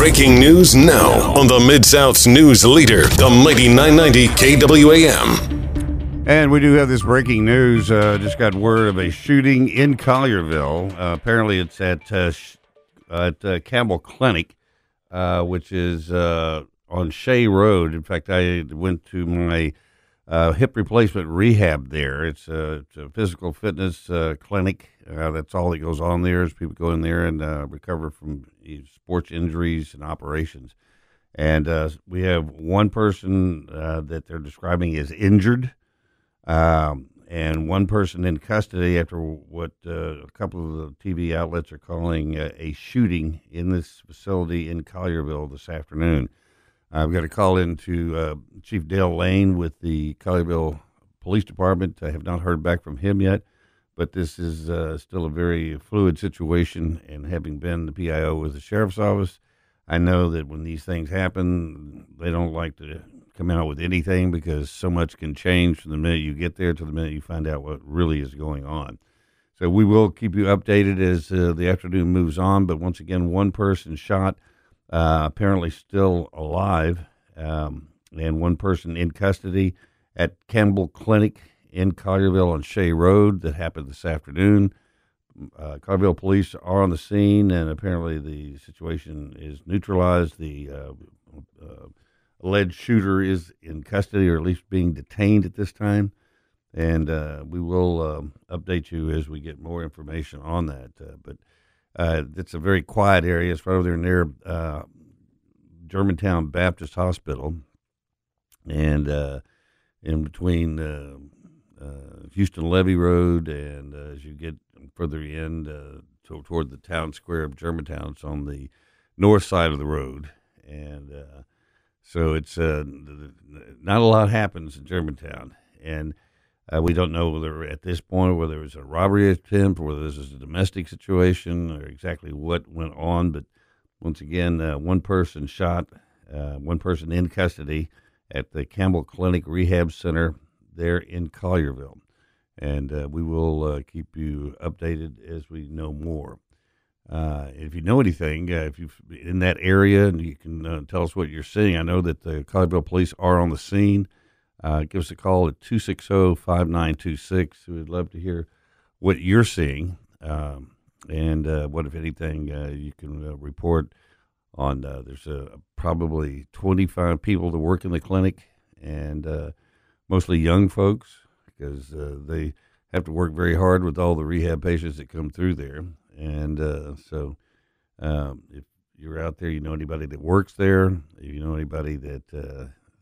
Breaking news now on the Mid South's news leader, the mighty 990 KWAM. And we do have this breaking news. Uh, just got word of a shooting in Collierville. Uh, apparently, it's at uh, sh- at uh, Campbell Clinic, uh, which is uh, on Shea Road. In fact, I went to my hip replacement rehab there. It's a, it's a physical fitness clinic. That's all that goes on there is people go in there and recover from sports injuries and operations. And uh, we have one person uh, that they're describing as injured, um, and one person in custody after what uh, a couple of the TV outlets are calling uh, a shooting in this facility in Collierville this afternoon. I've got a call in to uh, Chief Dale Lane with the Collierville Police Department. I have not heard back from him yet, but this is uh, still a very fluid situation. And having been the PIO with the Sheriff's Office, I know that when these things happen, they don't like to come out with anything because so much can change from the minute you get there to the minute you find out what really is going on. So we will keep you updated as uh, the afternoon moves on. But once again, one person shot uh, apparently still alive, um, and one person in custody at Campbell Clinic in Collierville on Shea Road. That happened this afternoon. Uh, Collierville police are on the scene, and apparently the situation is neutralized. The uh, uh, alleged shooter is in custody, or at least being detained at this time. And uh, we will um, update you as we get more information on that. Uh, but uh, it's a very quiet area. It's right over there near Germantown Baptist Hospital, and in between Houston Levee Road and uh, as you get further in to, toward the town square of Germantown, it's on the north side of the road, and so it's not a lot happens in Germantown, and. Uh, we don't know whether at this point whether it was a robbery attempt or whether this is a domestic situation or exactly what went on. But once again, uh, one person shot, uh, one person in custody at the Campbell Clinic Rehab Center there in Collierville. And uh, we will uh, keep you updated as we know more. Uh, if you know anything, if you're in that area and you can tell us what you're seeing, I know that the Collierville police are on the scene. Uh, give us a call at 260 5926. We'd love to hear what you're seeing um, and uh, what, if anything, uh, you can uh, report on. Uh, there's probably 25 people that work in the clinic and uh, mostly young folks because they have to work very hard with all the rehab patients that come through there. And so um, if you're out there, you know anybody that works there, if you know anybody that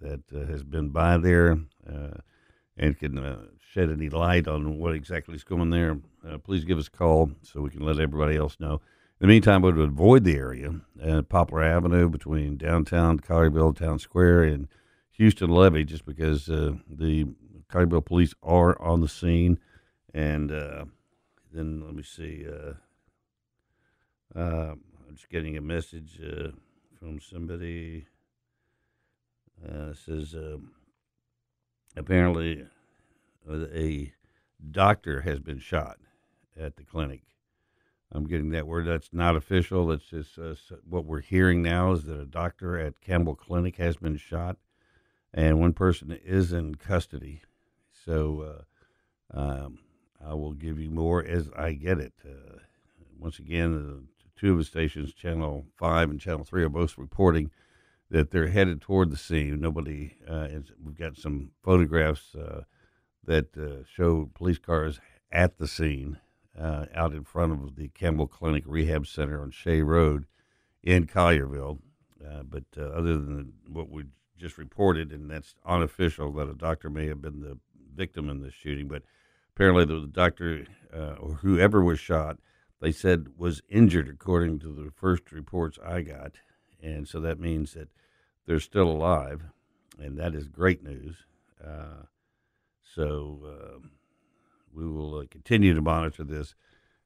that uh, has been by there uh, and can uh, shed any light on what exactly is going there, uh, please give us a call so we can let everybody else know. In the meantime, we would avoid the area, uh, Poplar Avenue between downtown Collierville Town Square and Houston Levee, just because uh, the Collierville police are on the scene. And then let me see. I'm just getting a message from somebody. Uh, says uh, apparently uh, a doctor has been shot at the clinic. I'm getting that word. That's not official. That's just uh, what we're hearing now is that a doctor at Campbell Clinic has been shot, and one person is in custody. So uh, um, I will give you more as I get it. Uh, once again, two of the stations, Channel 5 and Channel 3, are both reporting that they're headed toward the scene. Nobody, uh, is, we've got some photographs uh, that uh, show police cars at the scene uh, out in front of the Campbell Clinic Rehab Center on Shea Road in Collierville. Uh, but uh, other than what we just reported, and that's unofficial, that a doctor may have been the victim in this shooting, but apparently the doctor or whoever was shot, they said was injured, according to the first reports I got and so that means that they're still alive. and that is great news. Uh, so uh, we will uh, continue to monitor this,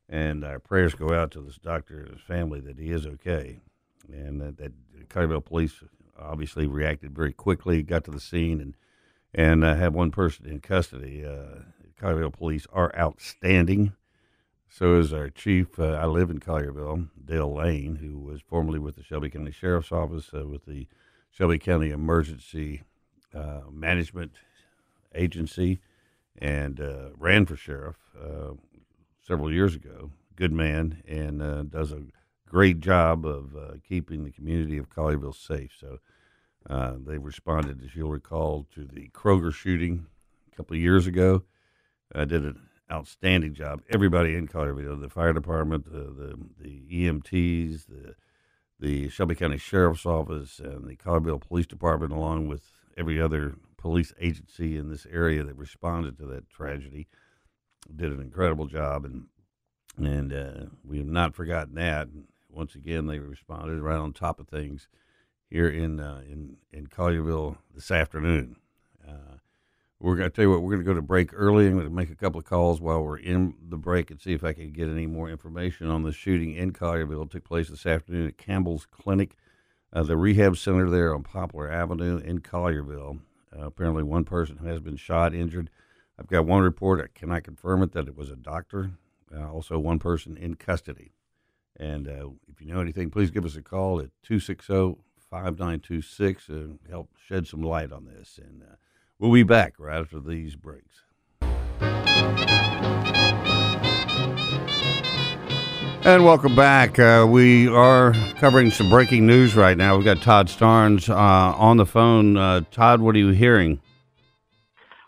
and our prayers go out to this doctor and his family that he is okay, and that, that Collierville police obviously reacted very quickly, got to the scene, and and uh, have one person in custody. Uh, Collierville police are outstanding. So is our chief. Uh, I live in Collierville, Dale Lane, who was formerly with the Shelby County Sheriff's Office, uh, with the Shelby County Emergency uh, Management Agency, and uh, ran for sheriff uh, several years ago. Good man, and does a great job of uh, keeping the community of Collierville safe. So uh, they responded, as you'll recall, to the Kroger shooting a couple of years ago. I did an outstanding job. Everybody in Collierville, the fire department, the the, the EMTs, the the Shelby County Sheriff's Office, and the Collierville Police Department, along with every other police agency in this area that responded to that tragedy, did an incredible job, and and uh, we have not forgotten that. Once again, they responded right on top of things here in uh, in in Collierville this afternoon. Uh, we're going to tell you what, we're going to go to break early. I'm going to make a couple of calls while we're in the break and see if I can get any more information on the shooting in Collierville. It took place this afternoon at Campbell's Clinic, uh, the rehab center there on Poplar Avenue in Collierville. Uh, apparently, one person has been shot, injured. I've got one report. Can I confirm it that it was a doctor. Uh, also, one person in custody. And uh, if you know anything, please give us a call at 260 5926 and help shed some light on this. And uh, We'll be back right after these breaks. And welcome back. Uh, we are covering some breaking news right now. We've got Todd Starnes uh, on the phone. Uh, Todd, what are you hearing?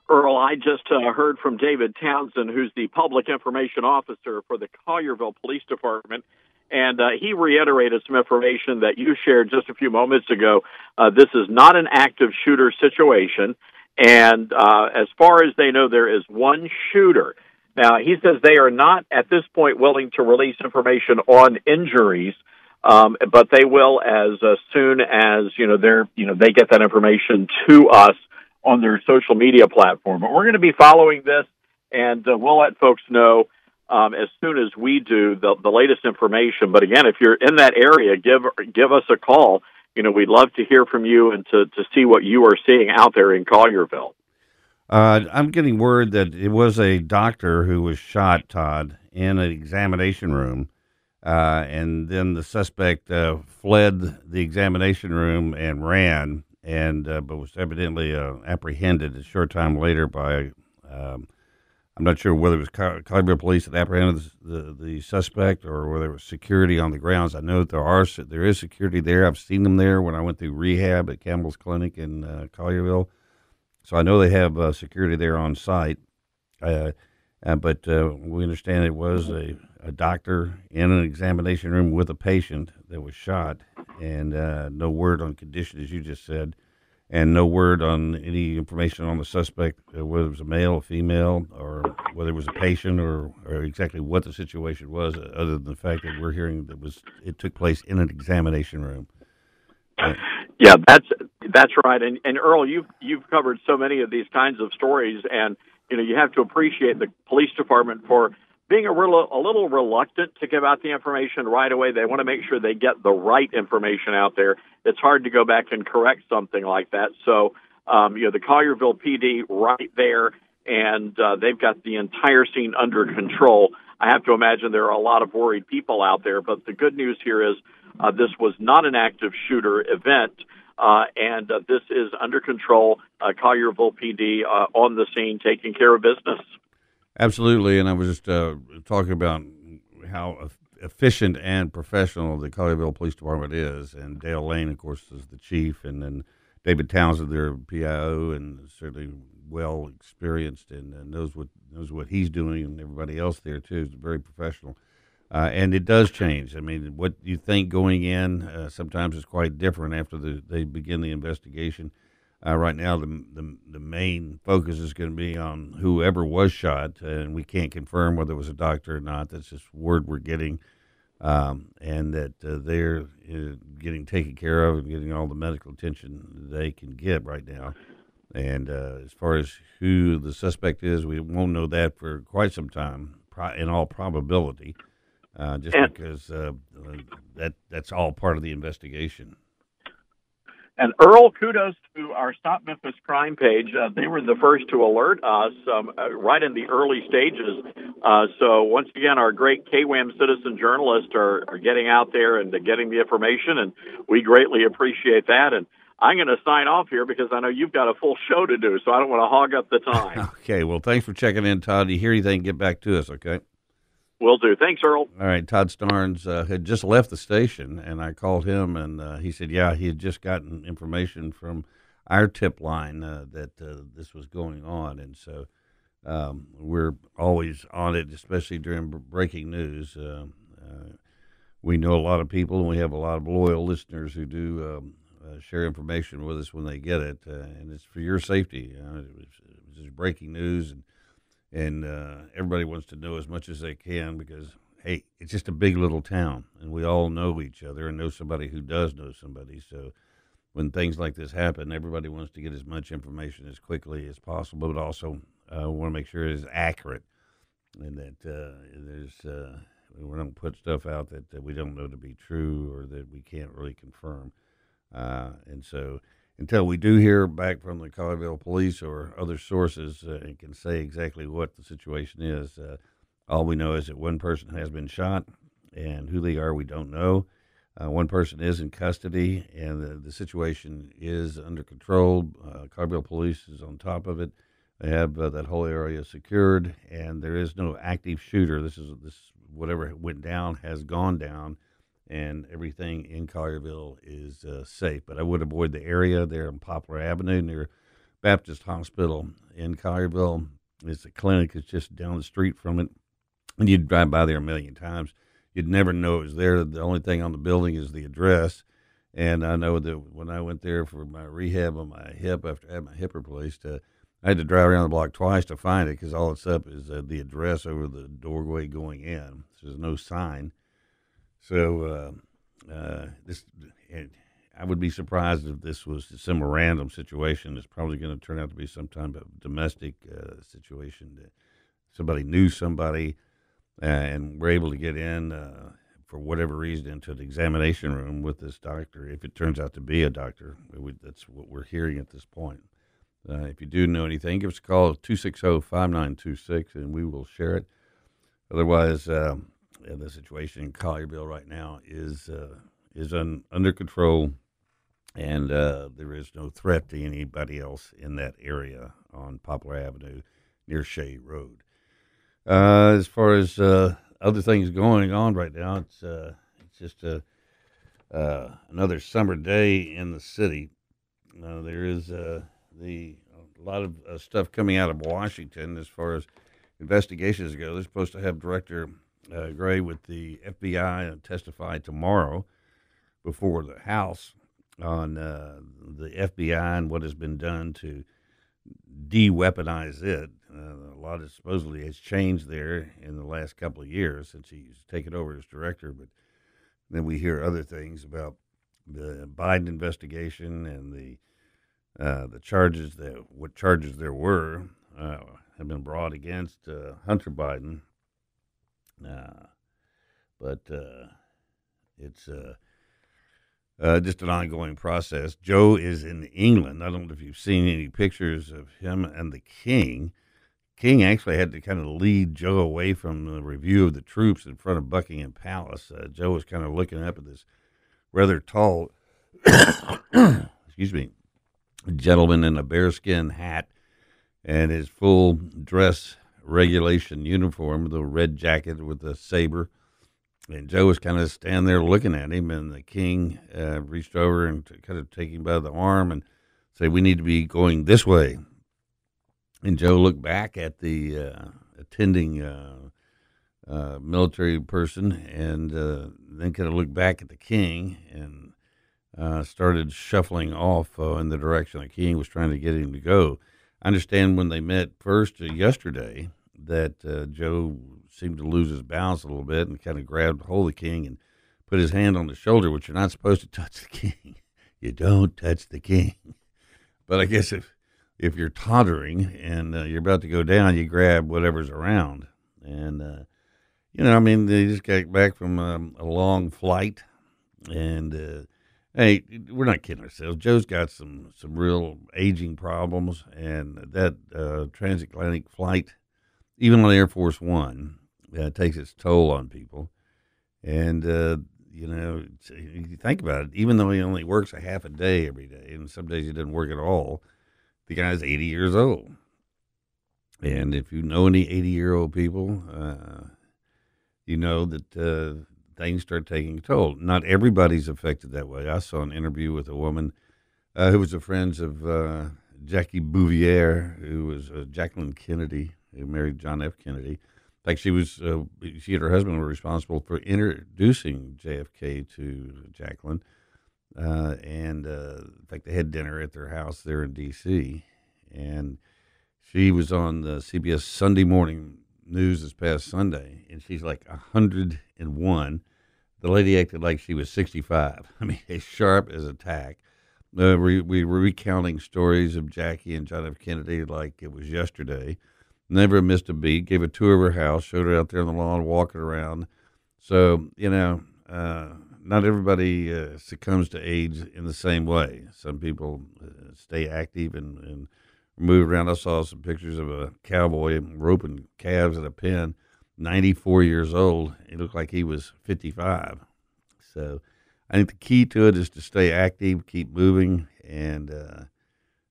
Earle, I just uh, heard from David Townsend, who's the public information officer for the Collierville Police Department, and uh, he reiterated some information that you shared just a few moments ago. Uh, this is not an active shooter situation. And uh, as far as they know, there is one shooter. Now, he says they are not at this point willing to release information on injuries, um, but they will as uh, soon as you know they're you know they get that information to us on their social media platform. But we're going to be following this, and uh, we'll let folks know um, as soon as we do the, the latest information. But again, if you're in that area, give give us a call you know, we'd love to hear from you and to, to see what you are seeing out there in Collierville. Uh, I'm getting word that it was a doctor who was shot, Todd, in an examination room. Uh, and then the suspect uh, fled the examination room and ran, and uh, but was evidently uh, apprehended a short time later by um, I'm not sure whether it was Collierville police that apprehended the, the suspect or whether it was security on the grounds. I know that there are there is security there. I've seen them there when I went through rehab at Campbell's Clinic in uh, Collierville, so I know they have uh, security there on site. Uh, uh but uh, we understand it was a, a doctor in an examination room with a patient that was shot, and uh, no word on condition, as you just said and no word on any information on the suspect, uh, whether it was a male or female, or whether it was a patient, or, or exactly what the situation was, uh, other than the fact that we're hearing that was it took place in an examination room. Yeah, that's that's right. And and Earle, you've you've covered so many of these kinds of stories, and you know you have to appreciate the police department for being a, a little reluctant to give out the information right away. They want to make sure they get the right information out there. It's hard to go back and correct something like that. So, um, you know, the Collierville PD right there, and uh, they've got the entire scene under control. I have to imagine there are a lot of worried people out there, but the good news here is uh, this was not an active shooter event. Uh, and uh, this is under control. Uh, Collierville PD uh, on the scene, taking care of business. Absolutely, and I was just uh, talking about how efficient and professional the Collierville Police Department is, and Dale Lane, of course, is the chief, and then David Townsend, their PIO, and certainly well experienced and uh, knows what knows what he's doing, and everybody else there too is very professional. Uh, and it does change. I mean, what you think going in uh, sometimes is quite different after the, they begin the investigation. Uh, right now, the, the, the main focus is going to be on whoever was shot, and we can't confirm whether it was a doctor or not. That's just word we're getting. um, and that uh, they're uh, getting taken care of and getting all the medical attention they can get right now. And uh, as far as who the suspect is, we won't know that for quite some time, in all probability, uh, just because uh, that that's all part of the investigation. And Earle, kudos to our Stop Memphis Crime page. Uh, they were the first to alert us um, uh, right in the early stages. Uh, so once again, our great KWAM citizen journalists are, are getting out there and getting the information, and we greatly appreciate that. And I'm going to sign off here because I know you've got a full show to do, so I don't want to hog up the time. okay. Well, thanks for checking in, Todd. You hear anything, get back to us, okay? Will do. Thanks, Earle. All right. Todd Starnes uh, had just left the station, and I called him, and uh, he said, yeah, he had just gotten information from our tip line uh, that uh, this was going on. And so um, we're always on it, especially during breaking news. Uh, uh, we know a lot of people, and we have a lot of loyal listeners who do um, share information with us when they get it. and it's for your safety. it, was, it was just breaking news. and and uh, everybody wants to know as much as they can because hey, it's just a big little town, and we all know each other and know somebody who does know somebody. So when things like this happen, everybody wants to get as much information as quickly as possible, but also uh, want to make sure it is accurate and that uh, there's uh, we don't put stuff out that, that we don't know to be true or that we can't really confirm. Uh, and so until we do hear back from the Collierville police or other sources uh, and can say exactly what the situation is. Uh, all we know is that one person has been shot, and who they are, we don't know. Uh, one person is in custody, and the, the situation is under control. Uh, Collierville police is on top of it. They have uh, that whole area secured, and there is no active shooter. This is this whatever went down has gone down and everything in Collierville is uh, safe. But I would avoid the area there on Poplar Avenue near Baptist Hospital in Collierville. It's a clinic that's just down the street from it, and you'd drive by there a million times. You'd never know it was there. The only thing on the building is the address. And I know that when I went there for my rehab on my hip after I had my hip replaced, uh, I had to drive around the block twice to find it because all it's up is uh, the address over the doorway going in. So there's no sign. So uh, uh, this, I would be surprised if this was some random situation. It's probably going to turn out to be some type of domestic uh, situation. That somebody knew somebody, uh, and were able to get in uh, for whatever reason into the examination room with this doctor. If it turns out to be a doctor, we, that's what we're hearing at this point. Uh, if you do know anything, give us a call at 260 5926 and we will share it. Otherwise, um, uh, the situation in Collierville right now is uh, is un, under control, and uh, there is no threat to anybody else in that area on Poplar Avenue near Shea Road. Uh, as far as uh, other things going on right now, it's uh, it's just a another summer day in the city. there is the a lot of stuff coming out of Washington as far as investigations go. They're supposed to have Director uh, Gray with the FBI and testify tomorrow before the House on uh, the FBI and what has been done to de-weaponize it. Uh, a lot of supposedly has changed there in the last couple of years since he's taken over as director. But then we hear other things about the Biden investigation and the uh, the charges that what charges there were uh, have been brought against uh, Hunter Biden uh, but uh, it's uh, uh, just an ongoing process. Joe is in England. I don't know if you've seen any pictures of him and the king. King actually had to kind of lead Joe away from the review of the troops in front of Buckingham Palace. Uh, Joe was kind of looking up at this rather tall, excuse me, gentleman in a bearskin hat and his full dress regulation uniform, the red jacket with the saber. And Joe was kind of standing there looking at him, and the king uh, reached over and kind of take him by the arm and say, "We need to be going this way." And Joe looked back at the uh, attending uh, uh military person, and uh, then kind of looked back at the king and uh, started shuffling off in the direction the king was trying to get him to go. I understand when they met first uh, yesterday that uh, Joe seemed to lose his balance a little bit and kind of grabbed hold of the king and put his hand on the shoulder, which you're not supposed to touch the king. you don't touch the king. But I guess if if you're tottering and uh, you're about to go down, you grab whatever's around. And uh, you know, I mean, they just got back from um, a long flight, and uh, hey, we're not kidding ourselves. Joe's got some some real aging problems, and that uh, transatlantic flight, even on Air Force One, uh, takes its toll on people. And uh, you know, you think about it, even though he only works a half a day every day, and some days he doesn't work at all, the guy's 80 years old. And if you know any 80 year old people, uh, you know that uh, things start taking a toll. Not everybody's affected that way. I saw an interview with a woman uh, who was a friend of uh, Jackie Bouvier, who was uh, Jacqueline Kennedy, who married John F. Kennedy. In fact, she was uh, she and her husband were responsible for introducing JFK to Jacqueline, uh, and uh, in fact, they had dinner at their house there in D.C. And she was on the CBS Sunday Morning News this past Sunday, and she's like a hundred and one the lady acted like she was 65. I mean, as sharp as a tack. Uh, we, we were recounting stories of Jackie and John F. Kennedy like it was yesterday. Never missed a beat. Gave a tour of her house. Showed her out there on the lawn, walking around. So you know, uh, not everybody uh, succumbs to age in the same way. Some people uh, stay active and, and move around. I saw some pictures of a cowboy roping calves at a pen 94 years old. He looked like he was 55. So I think the key to it is to stay active, keep moving, and, uh,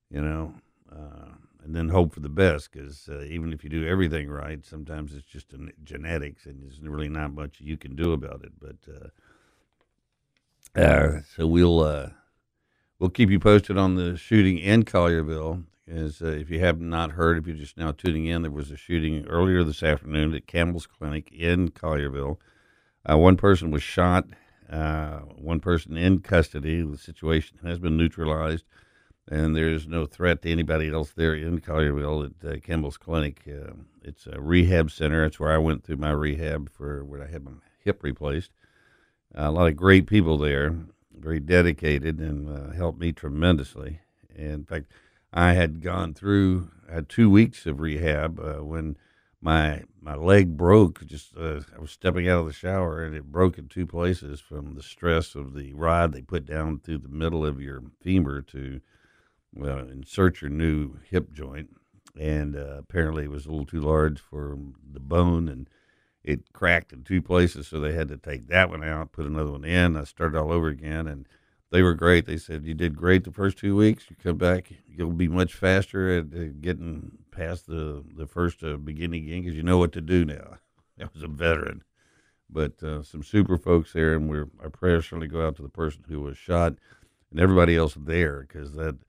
you know, uh, and then hope for the best because uh, even if you do everything right, sometimes it's just genetics and there's really not much you can do about it. But uh, uh, so we'll uh, we'll keep you posted on the shooting in Collierville is uh, if you have not heard, if you're just now tuning in, there was a shooting earlier this afternoon at Campbell's Clinic in Collierville. Uh, one person was shot, uh, one person in custody. The situation has been neutralized, and there's no threat to anybody else there in Collierville at uh, Campbell's Clinic. Uh, it's a rehab center. It's where I went through my rehab for when I had my hip replaced. a lot of great people there, very dedicated, and uh, helped me tremendously. And in fact, I had gone through had two weeks of rehab uh, when my my leg broke. Just uh, I was stepping out of the shower and it broke in two places from the stress of the rod they put down through the middle of your femur to insert your new hip joint. And uh, apparently it was a little too large for the bone and it cracked in two places, so they had to take that one out, put another one in. I started all over again, and they were great. They said you did great the first two weeks. You come back, you'll be much faster at, getting past the the first uh, beginning game because you know what to do now. I was a veteran, but uh, some super folks there, and we're our prayers certainly go out to the person who was shot and everybody else there because that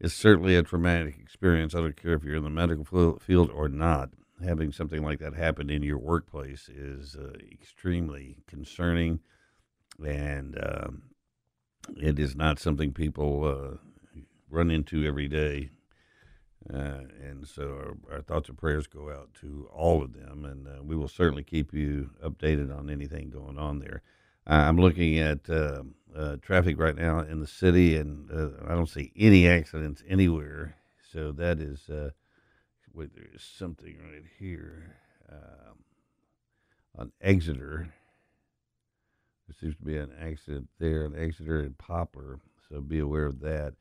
is certainly a traumatic experience. I don't care if you're in the medical field or not. Having something like that happen in your workplace is uh, extremely concerning, and um, it is not something people uh, run into every day. Uh, and so our, our, thoughts and prayers go out to all of them, and uh, we will certainly keep you updated on anything going on there. I'm looking at uh, uh, traffic right now in the city, and uh, I don't see any accidents anywhere. So that is, wait, there is something right here um, on Exeter there seems to be an accident there, an Exeter and Poplar, so be aware of that.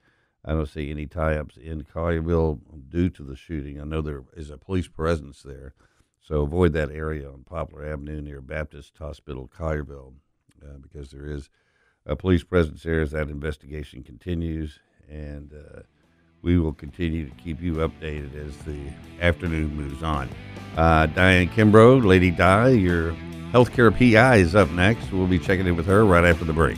I don't see any tie-ups in Collierville due to the shooting. I know there is a police presence there, so avoid that area on Poplar Avenue near Baptist Hospital, Collierville, uh, because there is a police presence there as that investigation continues, and uh, we will continue to keep you updated as the afternoon moves on. Uh, Diane Kimbro, Lady Di, your Healthcare PI is up next. We'll be checking in with her right after the break.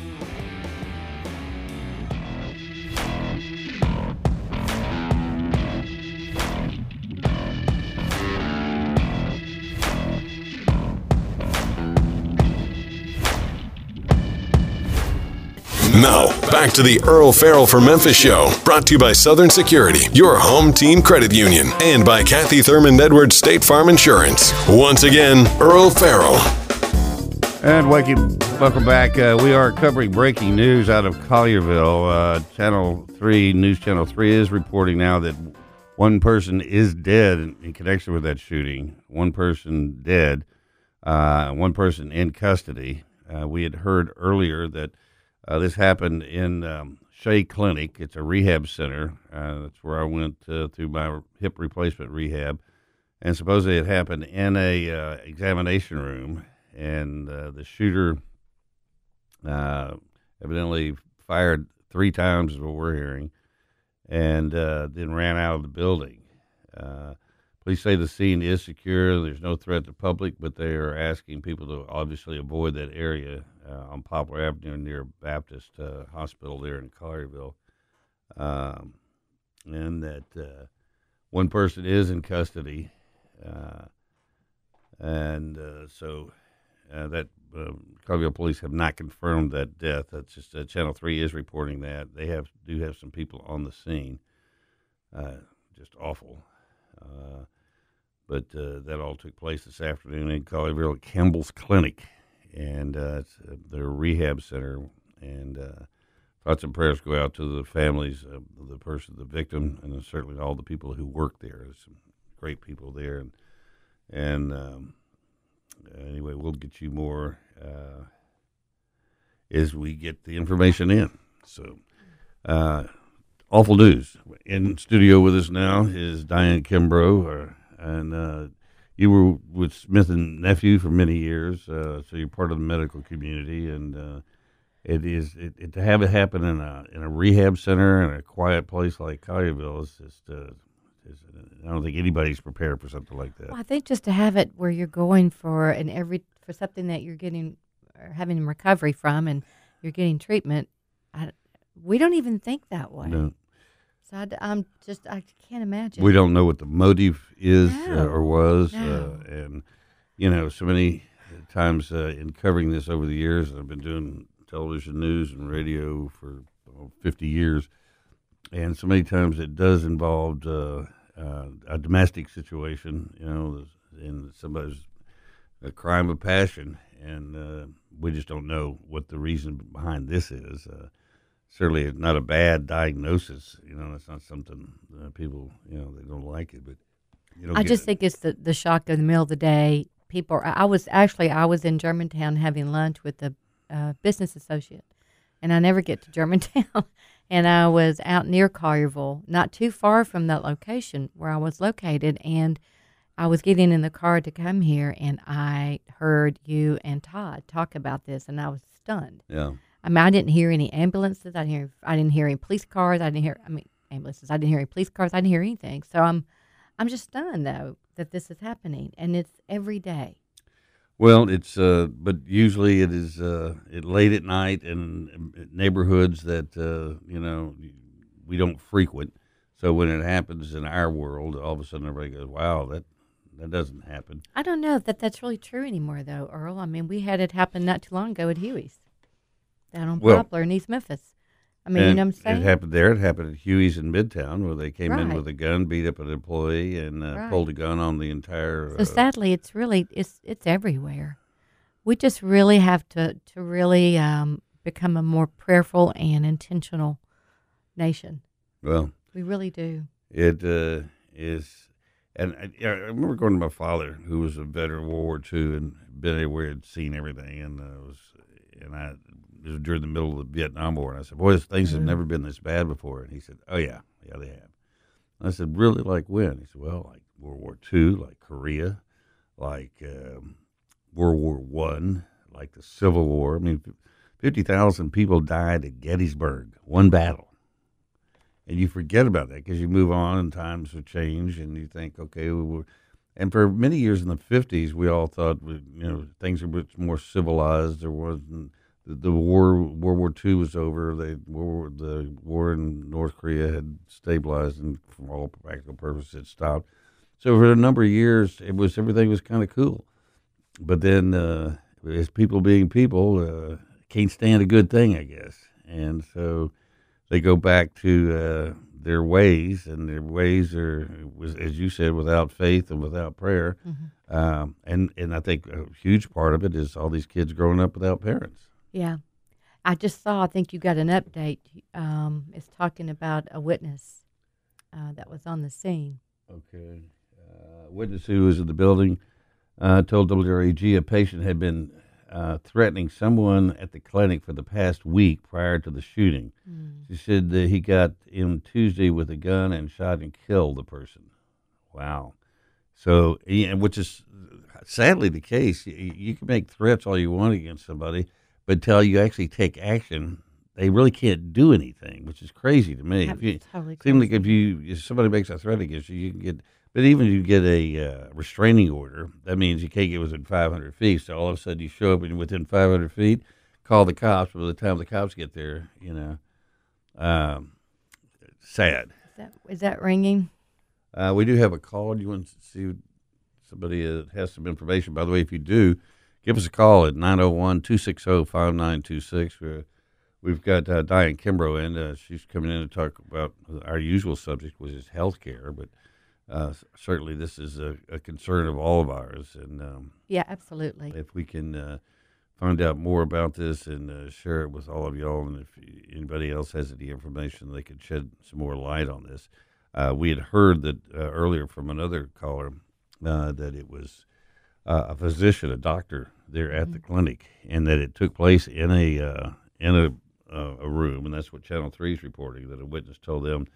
Now, back to the Earle Farrell for Memphis show, brought to you by Southern Security, your home team credit union, and by Kathy Thurmond Edwards State Farm Insurance. Once again, Earle Farrell. And welcome, welcome back. Uh, we are covering breaking news out of Collierville. Uh, Channel 3, News Channel 3 is reporting now that one person is dead in, in connection with that shooting. One person dead, uh, one person in custody. Uh, we had heard earlier that uh, this happened in um, Shea Clinic. It's a rehab center. Uh, that's where I went through my hip replacement rehab, and supposedly it happened in a examination room. And uh, the shooter uh, evidently fired three times, is what we're hearing, and then ran out of the building. Police say the scene is secure. There's no threat to public, but they are asking people to obviously avoid that area uh, on Poplar Avenue near Baptist uh, Hospital there in Collierville. Um, and that uh, one person is in custody. Uh, and uh, so uh, that Collierville police have not confirmed that death. That's just Channel 3 is reporting that. They have do have some people on the scene. just awful. Uh, but uh, that all took place this afternoon in Collierville Campbell's Clinic, and uh, uh, their rehab center. And uh, thoughts and prayers go out to the families of the person, the victim, and certainly all the people who work there. There's some great people there, and and um, anyway, we'll get you more uh, as we get the information in. So awful news. In studio with us now is Diane Kimbro, and uh, you were with Smith and Nephew for many years, uh, so you're part of the medical community, and uh, it is it, it, to have it happen in a in a rehab center in a quiet place like Collierville is just. Uh, is, I don't think anybody's prepared for something like that. Well, I think just to have it where you're going for and every for something that you're getting or having recovery from, and you're getting treatment, I, we don't even think that way. No. So I, am just I can't imagine. We don't know what the motive is uh, or was, No. uh, and you know, so many times uh, in covering this over the years, I've been doing television news and radio for oh, 50 years, and so many times it does involve uh, uh, a domestic situation, you know, in somebody's a crime of passion, and uh, we just don't know what the reason behind this is. Uh, certainly not a bad diagnosis. You know, it's not something uh, people, you know, they don't like it, but I just it. think it's the the shock of the middle of the day. People, are, I was actually I was in Germantown having lunch with a uh, business associate, and I never get to Germantown. and I was out near Collierville, not too far from that location where I was located, and I was getting in the car to come here, and I heard you and Todd talk about this, and I was stunned. yeah. I mean, I didn't hear any ambulances. I didn't hear. I didn't hear any police cars. I didn't hear. I mean, ambulances. I didn't hear any police cars. I didn't hear anything. So I'm, I'm just stunned though that this is happening, and it's every day. Well, it's uh, but usually it is uh, it late at night in neighborhoods that uh, you know we don't frequent. So when it happens in our world, all of a sudden everybody goes, "Wow, that that doesn't happen." I don't know that that's really true anymore, though, Earle. I mean, we had it happen not too long ago at Huey's, down on Well- Poplar in East Memphis. I mean, you know what I'm saying? It happened there. It happened at Huey's in Midtown, where they came in with a gun, beat up an employee, and uh, Right. pulled a gun on the entire. So uh, sadly, it's really it's it's everywhere. We just really have to to really um, become a more prayerful and intentional nation. well, We really do. It uh, is, and I, I remember going to my father, who was a veteran of World War II and been everywhere and seen everything, and uh, was, and I during the middle of the Vietnam War, and I said, "Boy, things have never been this bad before." And he said, "Oh yeah, yeah, they have." And I said, "Really? Like when?" He said, "Well, like World War II, like Korea, like um, World War One, like the Civil War. I mean, fifty thousand people died at Gettysburg, one battle." and you forget about that because you move on and times have changed and you think okay we were and for many years in the 50s we all thought you know things were much more civilized there wasn't the, war world war ii was over they war, the war in north korea had stabilized and for all practical purposes it stopped so for a number of years it was everything was kind of cool but then uh, as people being people uh, can't stand a good thing i guess and so they go back to uh, their ways, and their ways are, as you said, without faith and without prayer. Mm-hmm. Um, and and I think a huge part of it is all these kids growing up without parents. Yeah. I just saw, I think you got an update. Um, it's talking about a witness uh, that was on the scene. Okay. Uh, witness who was in the building uh, told WREG a patient had been uh, threatening someone at the clinic for the past week prior to the shooting. She said that he got in Tuesday with a gun and shot and killed the person. Wow. So, yeah, which is sadly the case. You can make threats all you want against somebody, but until you actually take action, they really can't do anything, which is crazy to me. If you, That's totally seems like if you if somebody makes a threat against you, you can get. But even if you get a uh, restraining order, that means you can't get within 500 feet. So all of a sudden you show up and you're within 500 feet, call the cops. By the time the cops get there, you know, um, sad. Is that, is that ringing? Uh, we do have a call. Do you want to see somebody that has some information? By the way, if you do, give us a call at 901 260 5926. We've got uh, Diane Kimbro in. Uh, she's coming in to talk about our usual subject, which is health care. But uh, certainly, this is a, a concern of all of ours. And um, Yeah, absolutely. if we can uh, find out more about this and uh, share it with all of y'all, and if anybody else has any information, they could shed some more light on this. Uh, we had heard that uh, earlier from another caller uh, that it was uh, a physician, a doctor there at the clinic, and that it took place in a uh, in a uh, a room, and that's what Channel Three is reporting. That a witness told them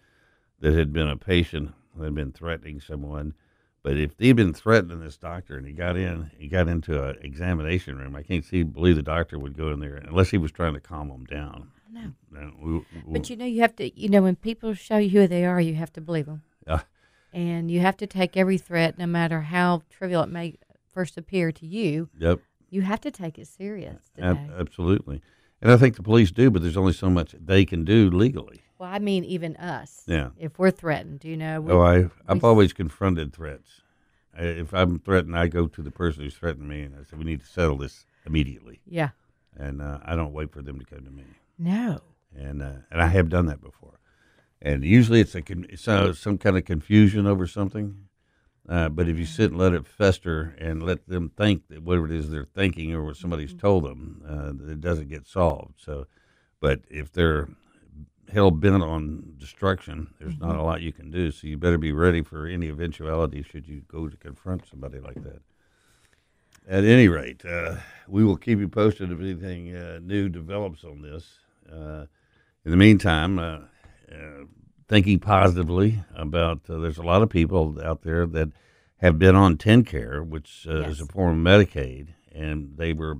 that had been a patient that had been threatening someone. But if he'd been threatening this doctor and he got in, he got into an examination room. I can't see believe the doctor would go in there unless he was trying to calm him down. No. No, we, we, But you know, you have to, you know, when people show you who they are, you have to believe them. Yeah. And you have to take every threat, no matter how trivial it may first appear to you, yep, you have to take it serious today. absolutely. And I think the police do, but there's only so much they can do legally. well, I mean, even us. Yeah. If we're threatened, you know. Oh, I I've always confronted threats. I, if I'm threatened, I go to the person who's threatened me, and I say we need to settle this immediately. yeah. And uh, I don't wait for them to come to me. No. and uh, and I have done that before. And usually it's a con- it's uh, some kind of confusion over something. Uh, but if you sit and let it fester and let them think that whatever it is they're thinking or what somebody's told them, uh, it doesn't get solved. So, but if they're hell bent on destruction, there's not a lot you can do. So you better be ready for any eventuality should you go to confront somebody like that. At any rate, uh, we will keep you posted if anything uh, new develops on this. Uh, in the meantime, uh, uh, thinking positively about uh, there's a lot of people out there that have been on TennCare, which uh, is a form of Medicaid, and they were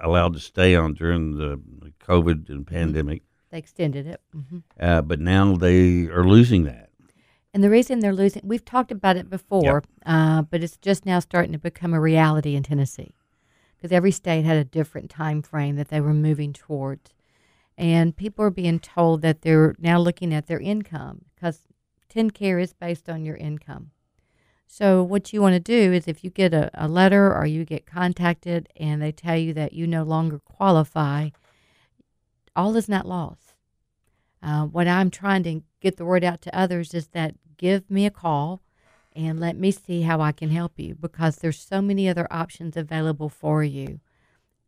allowed to stay on during the COVID and pandemic. They extended it. hmm Uh, but now they are losing that. And the reason they're losing, we've talked about it before, uh, but it's just now starting to become a reality in Tennessee because every state had a different time frame that they were moving towards. And people are being told that they're now looking at their income because TennCare is based on your income. So, what you want to do is if you get a, a letter or you get contacted and they tell you that you no longer qualify, all is not lost. Uh, what I'm trying to get the word out to others is that give me a call and let me see how I can help you because there's so many other options available for you,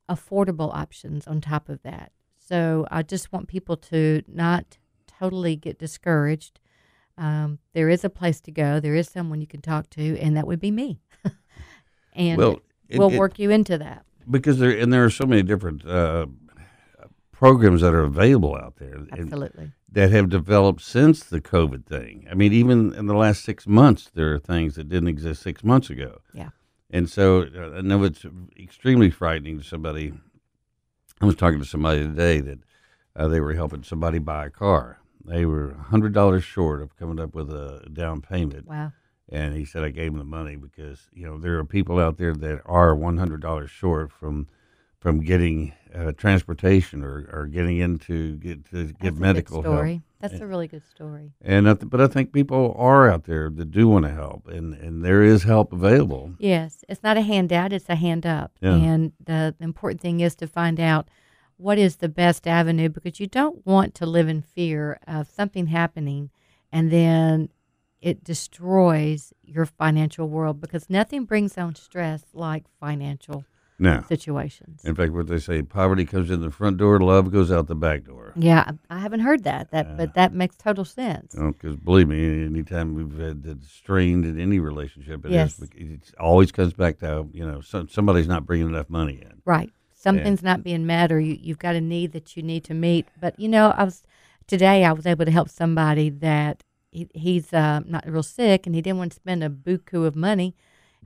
affordable options on top of that. So I just want people to not totally get discouraged. Um, there is a place to go. There is someone you can talk to, and that would be me. and Well, it- we'll it- work you into that. because there and there are so many different uh, programs that are available out there. Absolutely. that have developed since the COVID thing. I mean, even in the last six months, there are things that didn't exist six months ago. Yeah. And so uh, I know it's extremely frightening to somebody. I was talking to somebody today that uh, they were helping somebody buy a car. They were hundred dollars short of coming up with a down payment, Wow. and he said I gave him the money because you know there are people out there that are one hundred dollars short from from getting uh, transportation or, or getting into get to That's get a medical help. That's a really good story. And I th- but I think people are out there that do want to help, and, and there is help available. Yes, it's not a handout; it's a hand up. Yeah. And the, the important thing is to find out what is the best avenue because you don't want to live in fear of something happening and then it destroys your financial world because nothing brings on stress like financial No. situations. In fact, what they say, poverty comes in the front door, love goes out the back door. Yeah, I haven't heard that. That, but that makes total sense. Because believe me, anytime we've had it strained in any relationship, it Yes. is- it always comes back to you know some, somebody's not bringing enough money in. Right. Something's not being met, or you, you've got a need that you need to meet. But you know, I was today. I was able to help somebody that he, he's uh, not real sick, and he didn't want to spend a buku of money,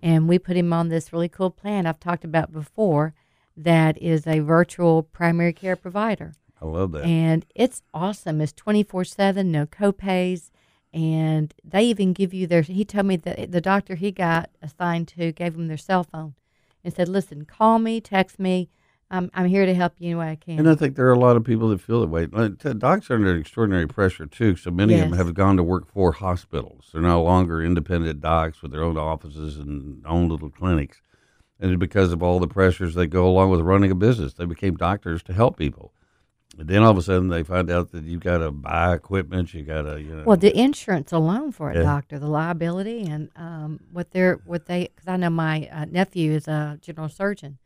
and we put him on this really cool plan I've talked about before. That is a virtual primary care provider, I love that. and it's awesome. It's twenty four seven, no copays, and they even give you their. He told me that the doctor he got assigned to gave him their cell phone, and said, "Listen, call me, text me. I'm I'm here to help you any way I can." And I think there are a lot of people that feel that way. Docs are under extraordinary pressure too. So many of them have gone to work for hospitals. They're no longer independent docs with their own offices and own little clinics. And because of all the pressures that go along with running a business, they became doctors to help people. And then all of a sudden, they find out that you've got to buy equipment. You got to, you know. well, the insurance alone for a Yeah. doctor, the liability, and um, what they're what they because I know my uh, nephew is a general surgeon.